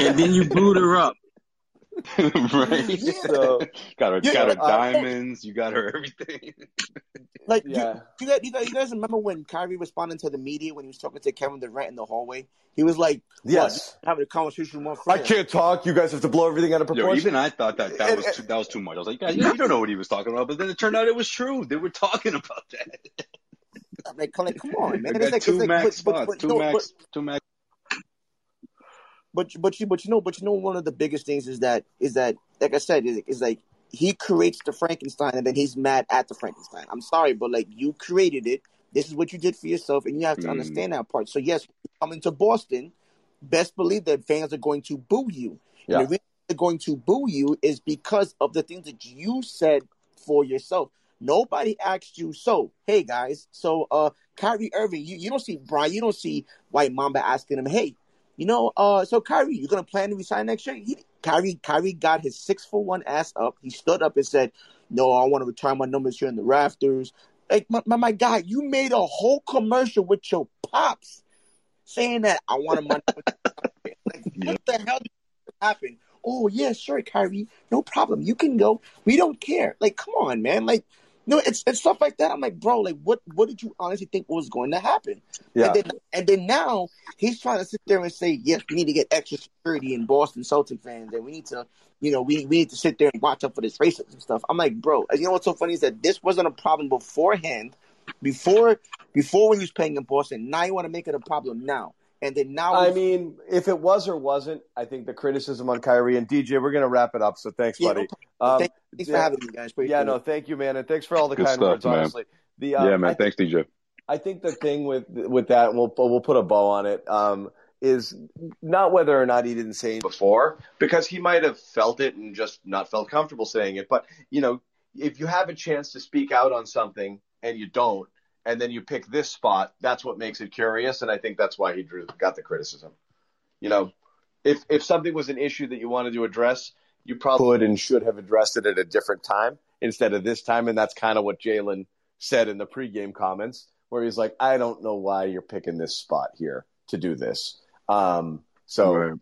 G: And then you booed her up.
P: right?
A: So
P: got her,
V: Yeah,
P: got her
V: uh,
P: diamonds. You got her everything.
V: Like
A: Yeah.
V: you, you guys, you guys, you guys remember when Kyrie responded to the media when he was talking to Kevin Durant in the hallway? He was like,
A: Yes.
V: Having a conversation with one
A: I can't talk. You guys have to blow everything out of
P: Yo,
A: proportion.
P: even I thought that that was too, that was too much. I was like, guys, you, you don't know what he was talking about. But then it turned out it was true. They were talking about that.
V: Like, come- like come on, man.
P: I
V: It's
P: got
V: like,
P: two
V: it's like,
P: max
V: but,
P: spots.
V: but, but,
P: two
V: no,
P: max.
V: but,
P: two max.
V: But, but you, but you know, but you know, one of the biggest things is that, is that, like I said, is, is like he creates the Frankenstein and then he's mad at the Frankenstein. I'm sorry, but like you created it. This is what you did for yourself, and you have to
P: Mm.
V: understand that part. So yes, coming to Boston, best believe that fans are going to boo you.
A: Yeah.
V: And the reason they're going to boo you is because of the things that you said for yourself. Nobody asked you, so, hey guys, so uh Kyrie Irving, you, you don't see Brian, you don't see White Mamba asking him, hey, you know, uh, so Kyrie, you're gonna plan to resign next year? He, Kyrie, Kyrie got his six for one ass up. He stood up and said, "No, I want to retire my numbers here in the rafters." Like my, my, my guy, you made a whole commercial with your pops saying that I want to money. like, what the hell did happen? Oh yeah, sure, Kyrie, no problem. You can go. We don't care. Like, come on, man. Like, no, it's it's stuff like that. I'm like, bro, like, what what did you honestly think was going to happen?
A: Yeah.
V: And then and then now he's trying to sit there and say, yes, we need to get extra security in Boston Celtic fans, and we need to, you know, we we need to sit there and watch out for this racism stuff. I'm like, bro, you know what's so funny is that this wasn't a problem beforehand, before before when he was playing in Boston. Now you want to make it a problem now, and then now
A: I mean, if it was or wasn't, I think the criticism on Kyrie and DJ, we're going to wrap it up. So thanks,
V: Yeah,
A: buddy.
V: problem.
A: Um,
V: Thank- thanks for having me, guys. Appreciate
A: yeah,
V: it.
A: no, thank you, man, and thanks for all the
P: Good
A: kind
P: stuff,
A: words.
P: man.
A: Honestly, the um,
P: yeah, man.
A: I,
P: Thanks, DJ.
A: I think the thing with with that, we'll we'll put a bow on it. Um, is not whether or not he didn't say it before, because he might have felt it and just not felt comfortable saying it. But you know, if you have a chance to speak out on something and you don't, and then you pick this spot, that's what makes it curious, and I think that's why he drew got the criticism. You know, if if something was an issue that you wanted to address, you probably could and should have addressed it at a different time instead of this time, and that's kind of what Jaylen said in the pregame comments, where he's like, "I don't know why you're picking this spot here to do this." Um, so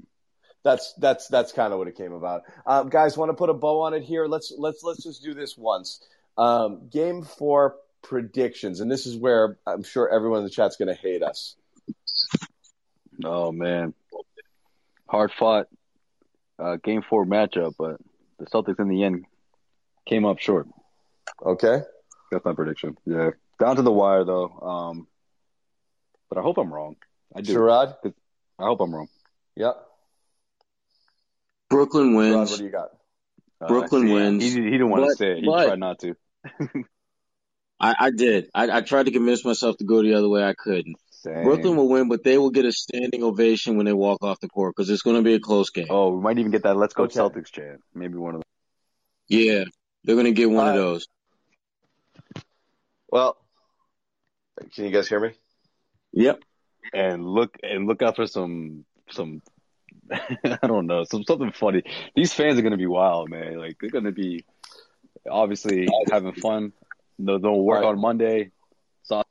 A: that's that's that's kind of what it came about. Um, guys, want to put a bow on it here? Let's let's let's just do this once. Um, game four predictions, and this is where I'm sure everyone in the chat's going to hate us.
P: Oh man, hard fought uh, game four matchup, but the Celtics in the end came up short.
A: Okay,
P: that's my prediction. Yeah, down to the wire though. Um, but I hope I'm wrong. I do.
A: Sherrod?
P: I hope I'm wrong.
A: Yep.
D: Brooklyn
A: Rod,
D: wins.
A: what do you got?
P: Uh,
D: Brooklyn
P: see,
D: wins.
P: He, he didn't want to say it. He
D: but-
P: tried not to.
D: I, I did. I, I tried to convince myself to go the other way. I couldn't.
P: Same.
D: Brooklyn will win, but they will get a standing ovation when they walk off the court because it's going to be a close game.
P: Oh, we might even get that "Let's Go
A: Okay.
P: Celtics" chant. Maybe one of them.
D: Yeah, they're going to get one of
A: Uh,
D: those.
A: Well, can you guys hear me?
D: Yep.
P: And look and look out for some some. I don't know some something funny. These fans are gonna be wild, man. Like they're gonna be obviously having fun. They'll, they'll work
A: Right.
P: on Monday. So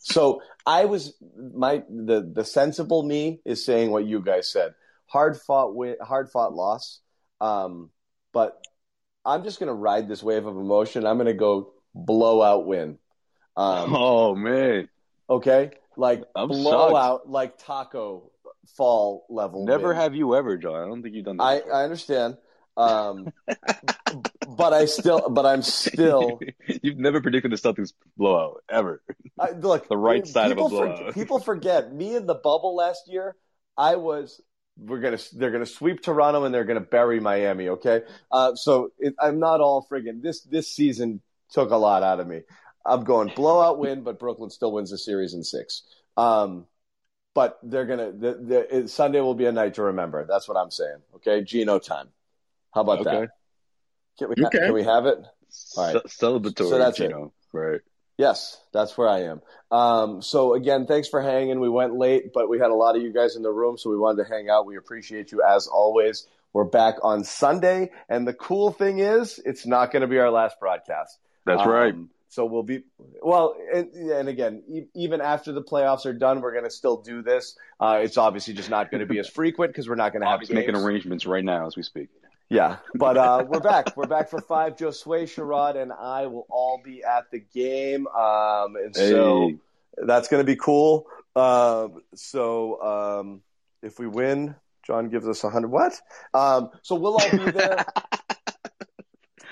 A: So I was my the the sensible me is saying what you guys said. Hard fought win, hard fought loss. Um, but I'm just gonna ride this wave of emotion. I'm gonna go blowout win. Um,
P: oh man,
A: okay, like
P: I'm
A: blowout, like Tacko Fall level.
P: never
A: win.
P: have you ever, John. I don't think you've done that.
A: I I understand. Um, but I still, but I'm still.
P: You've never predicted the Celtics blowout ever.
A: I, look,
P: The right side of a
A: people for-
P: blowout.
A: people forget me in the bubble last year. I was. We're gonna. They're gonna sweep Toronto and they're gonna bury Miami. Okay. Uh, so it, I'm not all friggin' this. This season took a lot out of me. I'm going blowout win, but Brooklyn still wins the series in six. Um, but they're gonna. The, the, it, Sunday will be a night to remember. That's what I'm saying. Okay, Gino time. How about
P: Okay.
A: that? Can we,
P: Okay.
A: can we have it? All right.
P: Ce- celebratory,
A: So that's
P: you
A: it.
P: know. Right.
A: Yes, that's where I am. Um, so again, thanks for hanging. We went late, but we had a lot of you guys in the room, so we wanted to hang out. We appreciate you as always. We're back on Sunday, and the cool thing is, it's not going to be our last broadcast.
P: That's
A: Um,
P: right.
A: So we'll be well, and, and again, e- even after the playoffs are done, we're going to still do this. Uh, it's obviously just not going to be as frequent because we're not going to have
P: Bobby's making
A: games.
P: arrangements right now as we speak.
A: Yeah, but uh, we're back. We're back for five. Josue, Sherrod, and I will all be at the game, um, and so that's going to be cool. Um, so um, if we win, John gives us a hundred. What? Um, so we'll all be there.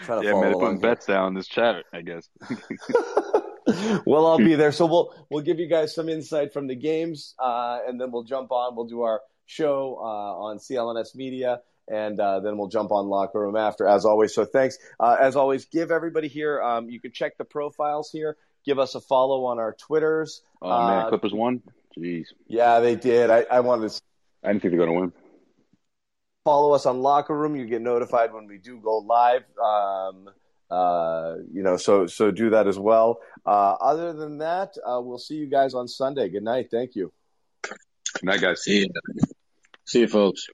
P: Yeah, man, putting bets down in this chat, I guess.
A: we'll all be there. So we'll we'll give you guys some insight from the games, uh, and then we'll jump on. We'll do our show uh, on CLNS Media, and uh, then we'll jump on Locker Room after, as always. So thanks, uh, as always. Give everybody here. Um, you can check the profiles here. Give us a follow on our Twitters.
P: Oh man,
A: Uh,
P: Clippers won. Jeez,
A: yeah, they did. I, I wanted to
P: I didn't think they're gonna win.
A: follow us on Locker Room. You get notified when we do go live. Um, uh, you know, so so do that as well. Uh, other than that, uh, we'll see you guys on Sunday. Good night. Thank you.
P: Good night, guys.
D: See you. See you, folks.